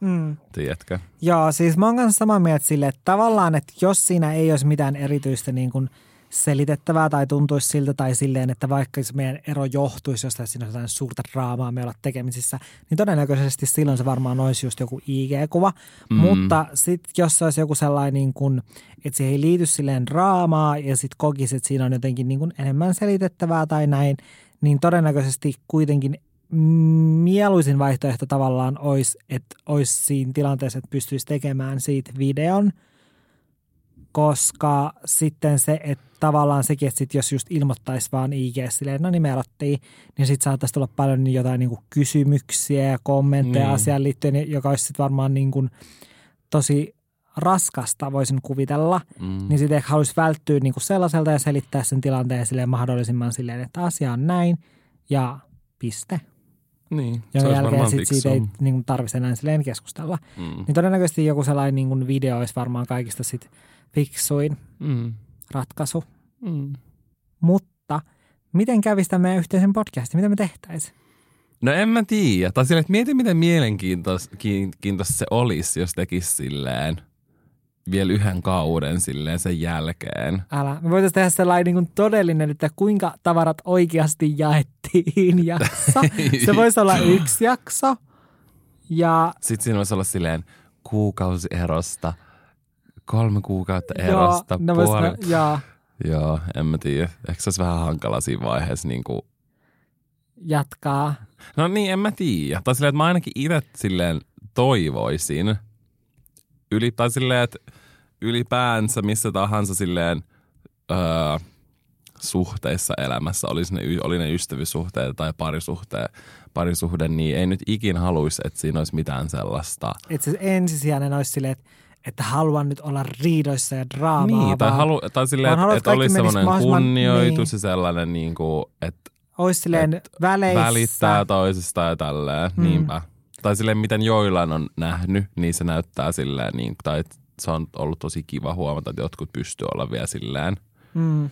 Mm. tiedätkö? Joo, siis mä oon kanssa samaa mieltä sille, että tavallaan, että jos siinä ei olisi mitään erityistä niin kuin selitettävää tai tuntuisi siltä tai silleen, että vaikka se meidän ero johtuisi jostain, siinä on jotain suurta draamaa me olla tekemisissä, niin todennäköisesti silloin se varmaan olisi just joku IG-kuva. Mm. Mutta sitten jos se olisi joku sellainen, niin kuin, että siihen ei liity silleen draamaa ja sitten kokisi, että siinä on jotenkin niin kuin enemmän selitettävää tai näin, niin todennäköisesti kuitenkin mieluisin vaihtoehto tavallaan olisi, että olisi siinä tilanteessa, että pystyisi tekemään siitä videon, koska sitten se, että tavallaan sekin, että sit jos just ilmoittaisi vaan IG silleen, no niin me erottiin, niin sitten saattaisi tulla paljon niin jotain niin kuin kysymyksiä ja kommentteja Niin. asiaan liittyen, joka olisi sitten varmaan niin kuin tosi raskasta, voisin kuvitella. Mm. Niin sitten ehkä haluaisi välttyä niin kuin sellaiselta ja selittää sen tilanteen silleen mahdollisimman silleen, että asia on näin ja piste. Niin, Jonka olisi jälkeen sit siitä ei niin kuin tarvitsisi enää silleen keskustella. Mm. Niin todennäköisesti joku sellainen niin kuin video olisi varmaan kaikista sit fiksuin Mm. ratkaisu. Mm. Mutta miten kävisi tämän meidän yhteisen podcastin? Mitä me tehtäisiin? No en mä tiedä. Tai silleen, että mieti miten mielenkiintoista kiin- kiintoista se olisi, jos tekisi silleen vielä yhden kauden silleen sen jälkeen. Älä. Me voitaisiin tehdä sellainen niin kuin todellinen, että kuinka tavarat oikeasti jaettiin [laughs] jakso. Se voisi olla yksi jakso. Ja Sitten siinä voisi olla silleen kuukausi erosta, kolme kuukautta erosta, joo, no puoli. vois- joo, Joo, en mä tiedä. Ehkä se olisi vähän hankala siinä vaiheessa. Niin kuin... jatkaa. No niin, en mä tiedä. Tai silleen, että mä ainakin itse silleen toivoisin. Yli, tai silleen, että ylipäänsä missä tahansa silleen öö, suhteissa elämässä, olisi ne, oli ne ystävyyssuhteet tai parisuhte, parisuhde, niin ei nyt ikin haluaisi, että siinä olisi mitään sellaista. Että se ensisijainen olisi silleen, että, että haluan nyt olla riidoissa ja draamaa. Niin, tai, halu, tai silleen, vaan haluat, että, että olisi mahdollisimman- kunnioitus niin. ja sellainen, niin kuin, että olisi silleen väleissä. välittää toisesta ja tälleen, Mm. niinpä. Tai silleen, miten joillain on nähnyt, niin se näyttää silleen, niin, tai se on ollut tosi kiva huomata, että jotkut pystyy olla vielä silleen Mm,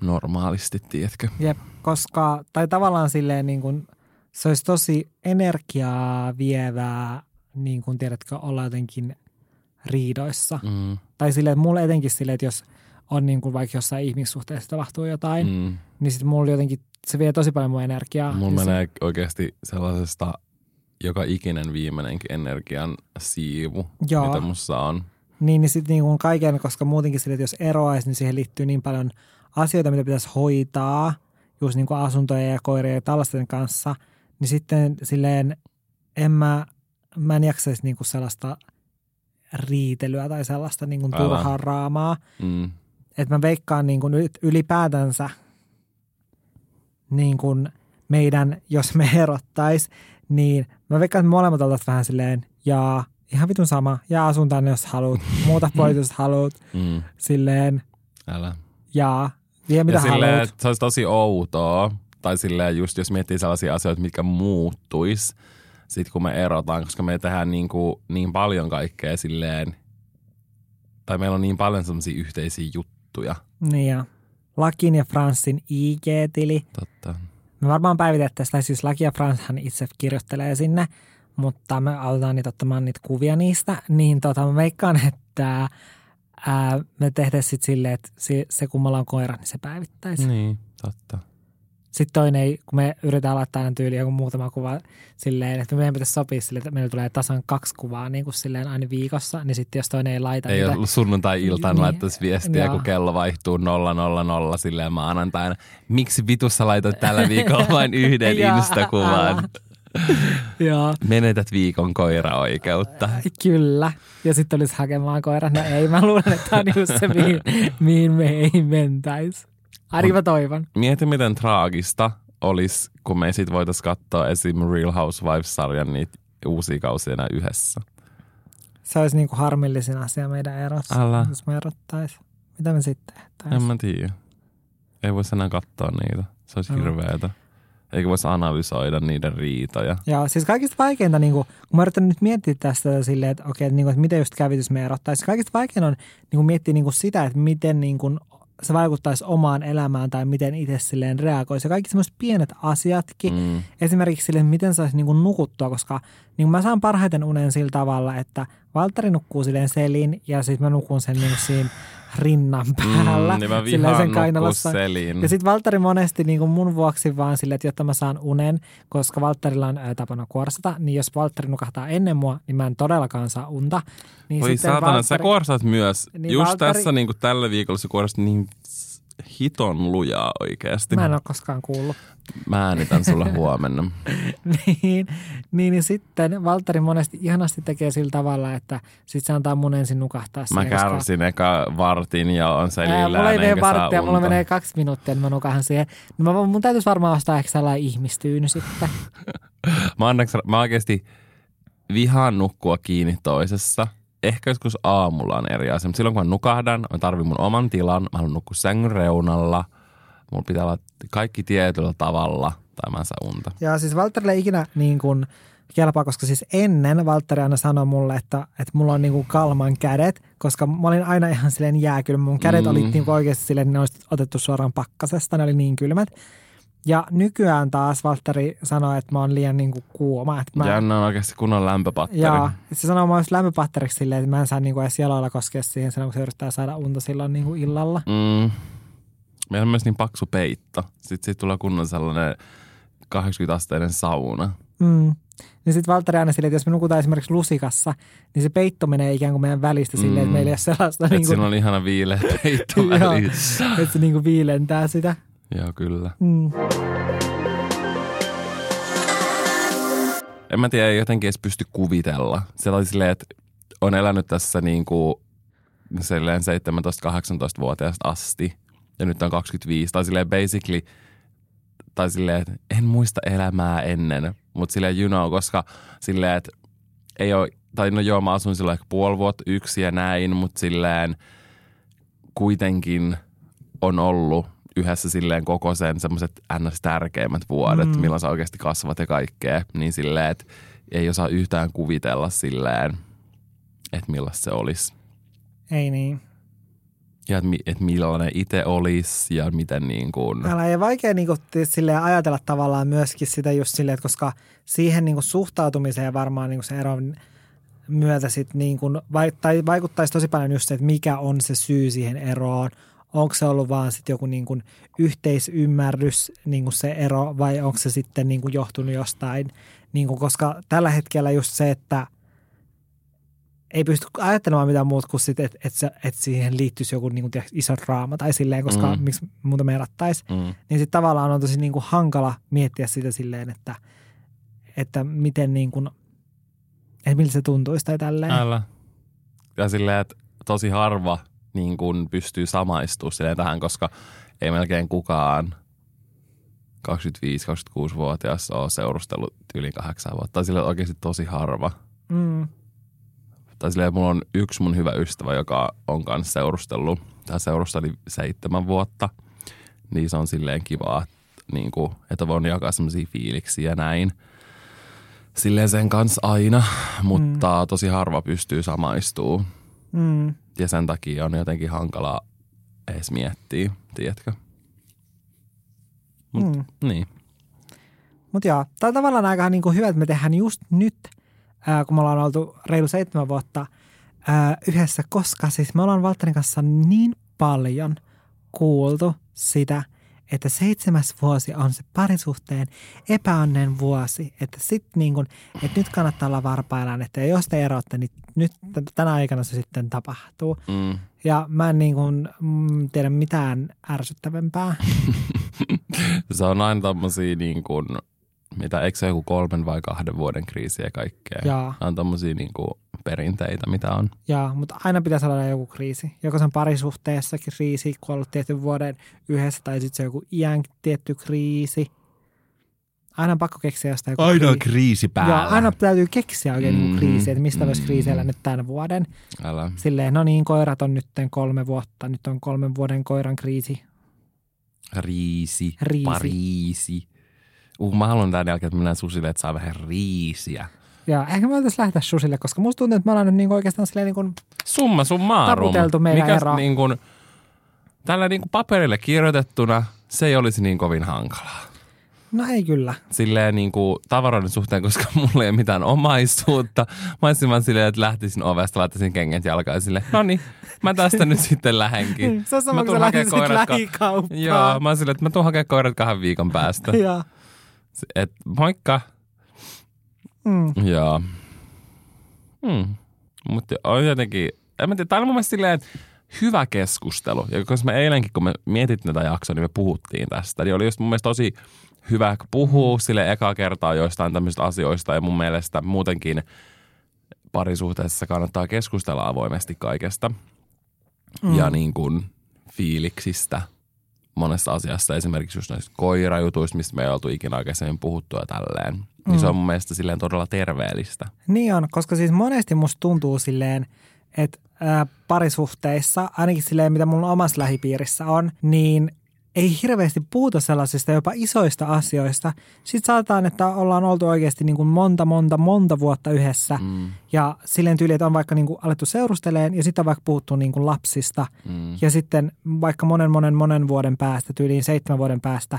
normaalisti, tiedätkö? jep, koska, tai tavallaan silleen niin kuin, se olisi tosi energiaa vievää, niin kuin tiedätkö, olla jotenkin riidoissa. Mm. Tai silleen, että mulle etenkin silleen, että jos on niin kuin vaikka jossain ihmissuhteessa tapahtuu jotain, mm. Niin sitten mulla jotenkin, se vie tosi paljon mun energiaa. Mulla Ja se- menee oikeasti sellaisesta joka ikinen viimeinenkin energian siivu, Joo. mitä musta on. Niin, niin sitten niin kaiken, koska muutenkin sille, että jos eroaisi, niin siihen liittyy niin paljon asioita, mitä pitäisi hoitaa, just niin kuin asuntoja ja koirien ja tällaisten kanssa, niin sitten silleen en mä, mä en jaksaisi niin kuin sellaista riitelyä tai sellaista niin kuin turhaa raamaa. Mm. Että mä veikkaan niin kuin ylipäätänsä niin kuin meidän, jos me erottais, niin mä veikkaan, että molemmat oltaisiin vähän silleen, ja ihan vitun sama, ja asun tänne, jos haluat, muuta [laughs] pois, jos haluat, Mm. silleen, Älä. ja vie mitä ja silleen, haluat. että se olisi tosi outoa, tai silleen just jos miettii sellaisia asioita, mitkä muuttuis, sit kun me erotaan, koska me tehdään niin, kuin, niin paljon kaikkea silleen, tai meillä on niin paljon sellaisia yhteisiä juttuja. Niin ja Lakin ja Franssin IG-tili. Totta. Me varmaan päivitettäisiin, tai siis Laki ja Franshan itse kirjoittelee sinne, mutta me autetaan niitä ottamaan niitä kuvia niistä. Niin tota, mä veikkaan, että ää, me tehtäisiin sitten silleen, että se, se kummalla on koira, niin se päivittäisi. Niin, totta. Sitten toinen, ei, kun me yritetään laittaa aina tyyliin joku muutama kuva silleen, että meidän pitäisi sopia silleen, että meillä tulee tasan kaksi kuvaa niin kuin silleen aina viikossa, niin sitten jos toinen ei laita Ei niitä, ollut sunnuntai-iltaan Niin. laittaisi viestiä, Joo. kun kello vaihtuu 000 silleen maanantaina. Miksi vitussa laitat tällä viikolla vain [laughs] yhden instakuvan? Joo, Menetät viikon koira-oikeutta. kyllä. Ja sitten olisi hakemaan koira. No ei, mä luulen, että tämä on just se, mihin, mihin me ei mentäisi. Ainakin mä toivon. Mieti, miten traagista olisi, kun me sit voitaisiin katsoa esim. Real Housewives-sarjan niitä uusia kausia yhdessä. Se olisi niin kuin harmillisin asia meidän erossa, Älä. jos me erottaisiin. Mitä me sitten En tehtäisiin? mä tiedä. Ei voisi enää katsoa niitä. Se olisi Joo. hirveetä. Eikä voisi analysoida niiden riitoja. Joo, siis kaikista vaikeinta, niin kuin, kun mä yritän nyt miettiä tästä silleen, että okei, että, niin kuin, että miten just kävitys me erottaisi. Kaikista vaikein on niin kuin miettiä niin kuin sitä, että miten niin kuin, se vaikuttaisi omaan elämään tai miten itse silleen reagoisi. Ja kaikki semmoiset pienet asiatkin, Mm. esimerkiksi sille, että miten saisi niin nukuttua, koska niin mä saan parhaiten unen sillä tavalla, että Valtteri nukkuu silleen selin ja sitten mä nukun sen niin siinä rinnan päällä. Mm, niin mä silleen vihaan sen kainalossa. Ja sitten Valtteri monesti niin kuin mun vuoksi vaan sille, että jotta mä saan unen, koska Valtterilla on ää, tapana kuorsata, niin jos Valtteri nukahtaa ennen mua, niin mä en todellakaan saa unta. Niin sitten saatana, sä Valtteri- kuorsat myös. Niin Just Valtteri- tässä niin kuin tällä viikolla sä kuorsat niin hiton lujaa oikeasti. Mä en ole koskaan kuullut. Mä äänitän sulle huomenna. [laughs] niin, niin, niin sitten Valtteri monesti ihanasti tekee sillä tavalla, että sit se antaa mun ensin nukahtaa Mä siihen, koska- kärsin eka vartin ja on Ää, selillään. mulla ei mene varttia, mulla menee kaksi minuuttia, niin mä nukahan siihen. No mä, mun täytyisi varmaan ostaa ehkä sellainen ihmistyyny sitten. [laughs] Mä, annaks, mä oikeasti vihaan nukkua kiinni toisessa. Ehkä joskus aamulla on eri asia, mutta silloin kun mä nukahdan, mä tarvin mun oman tilan, mä haluan nukkua sängyn reunalla. Mulla pitää olla kaikki tietyllä tavalla, tai mä en saa unta. Ja siis Valtterille ei ikinä niin kuin kelpaa, koska siis ennen Valtteri aina sanoi mulle, että, että mulla on niin kuin kalman kädet, koska mä olin aina ihan silleen jääkylmä. Mun kädet Mm. oli niin oikeasti silleen, ne olisi otettu suoraan pakkasesta, ne oli niin kylmät. Ja nykyään taas Valtteri sanoi, että mä oon liian niin kuin kuuma. Että mä, Jännä on oikeasti kunnon lämpöpatteri. ja se sanoo mä lämpöpatteriksi silleen, että mä en saa niin kuin edes jaloilla koskea siihen silloin, kun se yrittää saada unta silloin niin kuin illalla. Mm. Meillä on myös niin paksu peitto. Sitten siitä tulee kunnon sellainen 80-asteinen sauna. Mm. Niin sitten Valtteri aina silleen, että jos me nukutaan esimerkiksi lusikassa, niin se peitto menee ikään kuin meidän välistä silleen, että Mm. meillä ei ole sellaista, Että niin siinä kuin, on ihana viileä peitto [laughs] Joo. välissä. että se niin kuin viilentää sitä. Joo, kyllä. Mm. En mä tiedä, ei jotenkin edes pysty kuvitella. Se oli silleen, että on elänyt tässä niin kuin silleen 17-18-vuotiaasta asti ja nyt on 25. Tai silleen basically, tai silleen, että en muista elämää ennen, mutta silleen you know, koska silleen, että ei ole, tai no joo, mä asun silloin ehkä puoli vuotta yksi ja näin, mutta silleen kuitenkin on ollut yhdessä silleen koko sen semmoiset ns. tärkeimmät vuodet, mm. Milloin sä oikeasti kasvat ja kaikkea, niin silleen, että ei osaa yhtään kuvitella silleen, että millaista se olisi. Ei niin. Ja että, että millainen itse olisi ja miten niin kuin... Älä ei vaikea niin kuin, silleen ajatella tavallaan myöskin sitä just silleen, että koska siihen niin kuin, suhtautumiseen varmaan niin kuin, se eron myötä sit, niin kuin, vai, tai vaikuttaisi tosi paljon just se, että mikä on se syy siihen eroon. Onko se ollut vaan sit joku niin kuin, yhteisymmärrys, niin kuin se ero, vai onko se sitten niin kuin, johtunut jostain. Niin kuin, koska tällä hetkellä just se, että ei pysty ajattelemaan mitään muuta kuin sit, että et, et siihen liittyisi joku niin kuin, iso draama tai silleen, koska mm. miksi muuta me erottaisi. Mm. Niin sitten tavallaan on tosi niin kuin, hankala miettiä sitä silleen, että, että miten niin kuin, että miltä se tuntuisi tai tälleen. Älä. Ja silleen, että tosi harva niin kuin pystyy samaistumaan tähän, koska ei melkein kukaan 25-26-vuotias ole seurustellut yli kahdeksan vuotta. Tai sille oikeasti tosi harva. Mm. Tai silleen, mulla on yksi mun hyvä ystävä, joka on kanssa seurustellut. Tai seurusteli seitsemän vuotta. Niin se on silleen kivaa, niin kuin, että voin jakaa semmoisia fiiliksiä ja näin. Silleen sen kanssa aina, mutta mm. tosi harva pystyy samaistumaan. Mm. Ja sen takia on jotenkin hankalaa edes miettiä, tiedätkö? Mut, mm. Niin. Mutta joo, tämä on tavallaan aika niin kuin hyvä, että me tehdään just nyt, ää, kun me ollaan oltu reilu seitsemän vuotta ää, yhdessä, koska siis me ollaan Valtterin kanssa niin paljon kuultu sitä, että seitsemäs vuosi on se parisuhteen epäonnen vuosi. Että sit niin kun, että nyt kannattaa olla varpaillaan, että jos te erotte, niin nyt tänä aikana se sitten tapahtuu. Mm. Ja mä en niin kun, mm, tiedä mitään ärsyttävämpää. [laughs] se on aina tommosia niin kuin, mitä, eikö se joku kolmen vai kahden vuoden kriisiä kaikkea? Jaa. On tommosia niin kuin perinteitä, mitä on. Joo, mutta aina pitäisi olla joku kriisi. Joko sen parisuhteessa kriisi, kun on ollut tietyn vuoden yhdessä, tai sitten se joku iän tietty kriisi. Aina on pakko keksiä jostain joku Aina on kriisi päällä. Joo, aina täytyy keksiä oikein mm-hmm. kriisi, että mistä mm-hmm. voisi kriiseillä nyt tämän vuoden. Älä. Silleen, no niin, koirat on nyt kolme vuotta, nyt on kolmen vuoden koiran kriisi. Riisi, riisi. Pariisi. Uh, mä haluan tämän jälkeen, että mennään susille, että saa vähän riisiä. Ja ehkä me voitaisiin lähteä susille, koska musta tuntuu, että me ollaan nyt niinku oikeastaan silleen niin kuin Summa summarum. taputeltu meidän Mikäs ero. Niin kuin, tällä niin kuin paperille kirjoitettuna se ei olisi niin kovin hankalaa. No ei kyllä. Silleen niin kuin tavaroiden suhteen, koska [laughs] mulla ei ole mitään omaisuutta. Mä olisin vaan silleen, että lähtisin ovesta, laittaisin kengät jalkaan no niin, mä tästä nyt sitten lähenkin. Se on sama, kun sä lähtisit lähikauppaan. Joo, mä oon silleen, että mä tuun hakemaan koirat kahden viikon päästä. Joo. Et moikka. Mm. Joo. Mm. Mutta on jotenkin, en mä tiedä, tämä on mun mielestä silleen, hyvä keskustelu. Ja koska me eilenkin, kun me mietittiin tätä jaksoa, niin me puhuttiin tästä. Niin oli just mun mielestä tosi hyvä puhua sille eka kertaa joistain tämmöisistä asioista. Ja mun mielestä muutenkin parisuhteessa kannattaa keskustella avoimesti kaikesta. Mm. Ja niin kuin fiiliksistä – monessa asiassa, esimerkiksi just näistä koirajutuista, mistä me ei oltu ikinä aikaisemmin puhuttu ja tälleen. Niin mm. se on mun mielestä silleen todella terveellistä. Niin on, koska siis monesti musta tuntuu silleen, että ää, parisuhteissa, ainakin silleen mitä mun omassa lähipiirissä on, niin ei hirveästi puhuta sellaisista jopa isoista asioista. Sitten saataan, että ollaan oltu oikeasti niin kuin monta, monta, monta vuotta yhdessä. Mm. Ja silleen tyyli, että on vaikka niin kuin alettu seurusteleen ja sitten on vaikka puhuttu niin kuin lapsista. Mm. Ja sitten vaikka monen, monen, monen vuoden päästä, tyyliin seitsemän vuoden päästä,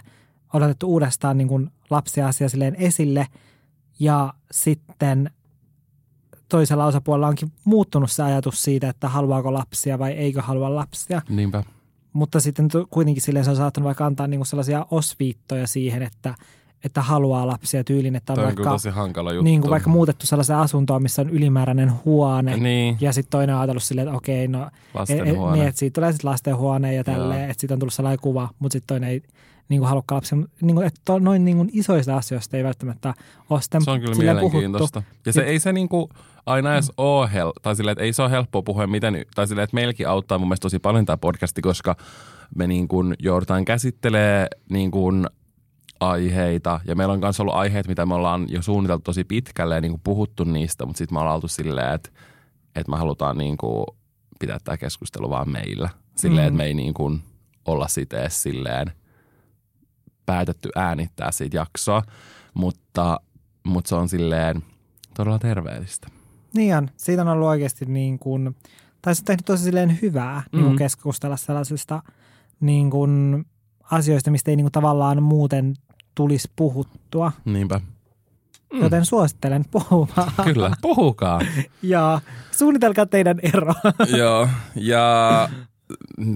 on otettu uudestaan niin kuin lapsiasia silleen esille. Ja sitten toisella osapuolella onkin muuttunut se ajatus siitä, että haluaako lapsia vai eikö halua lapsia. Niinpä. Mutta sitten kuitenkin silleen se on saattanut vaikka antaa niinku sellaisia osviittoja siihen, että, että haluaa lapsia tyylin, että on, on vaikka, tosi hankala juttu. Niin kuin vaikka muutettu sellaiseen asuntoon, missä on ylimääräinen huone. Niin. Ja sitten toinen on ajatellut silleen, että okei, no e, e, niin, että siitä tulee sitten lastenhuone ja tälleen, että siitä on tullut sellainen kuva, mutta sitten toinen ei niin kuin halukkaan lapsia. Niin kuin, että noin niin kuin isoista asioista ei välttämättä ole sitten Se on kyllä mielenkiintoista. Puhuttu. Ja se ei se niin kuin aina edes mm. ole, hel- tai silleen, että ei se ole helppoa puhua miten, tai silleen, että meilläkin auttaa mun mielestä tosi paljon tämä podcasti, koska me niin kuin joudutaan käsittelee niin kuin aiheita. Ja meillä on myös ollut aiheet, mitä me ollaan jo suunniteltu tosi pitkälle ja niin kuin puhuttu niistä, mutta sitten me ollaan oltu silleen, että, että me halutaan niin kuin pitää tämä keskustelu vaan meillä. Silleen, mm. että me ei niin kuin olla edes silleen päätetty äänittää siitä jaksoa, mutta, mutta se on silleen todella terveellistä. Niin on. Siitä on ollut oikeasti niin kuin, tai se on tehnyt tosi silleen hyvää mm. niin kuin keskustella sellaisista niin kuin asioista, mistä ei niin kuin tavallaan muuten tulisi puhuttua. Niinpä. Mm. Joten suosittelen puhumaan. [laughs] Kyllä, puhukaa. [laughs] ja suunnitelkaa teidän ero. [laughs] Joo, ja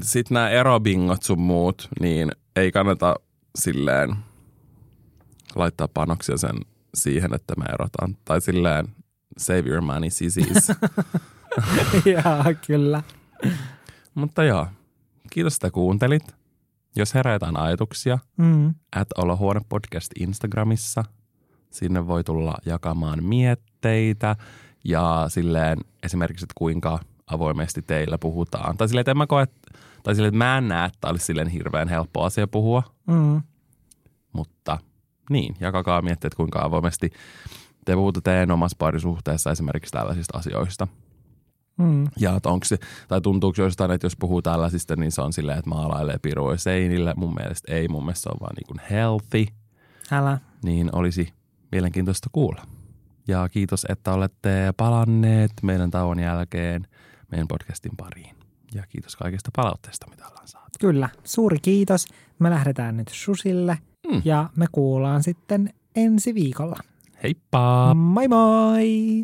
sitten nämä erobingot sun muut, niin ei kannata silleen laittaa panoksia sen siihen, että me erotaan. Tai silleen save your money, sisis. [laughs] Joo, kyllä. Mutta joo, kiitos, että kuuntelit. Jos herää jotain ajatuksia, Mm. at Olohuone podcast Instagramissa. Sinne voi tulla jakamaan mietteitä ja silleen esimerkiksi, että kuinka avoimesti teillä puhutaan. Tai silleen, että en mä koe, tai silleen, että mä en näe, että olisi silleen hirveän helppo asia puhua, Mm. mutta niin, jakakaa mietteet, kuinka avoimesti te puhutte teidän omassa parisuhteessa esimerkiksi tällaisista asioista. Mm. Ja että onko se, tai tuntuuko jostain, että jos puhuu tällaisista, niin se on silleen, että maalailee piruja seinille. Mun mielestä ei, mun mielestä se on vaan niin kuin healthy, Älä. niin olisi mielenkiintoista kuulla. Ja kiitos, että olette palanneet meidän tauon jälkeen meidän podcastin pariin. Ja kiitos kaikesta palautteesta, mitä ollaan saatu. Kyllä, suuri kiitos. Me lähdetään nyt susille Mm. ja me kuullaan sitten ensi viikolla. Heippa! Moi moi!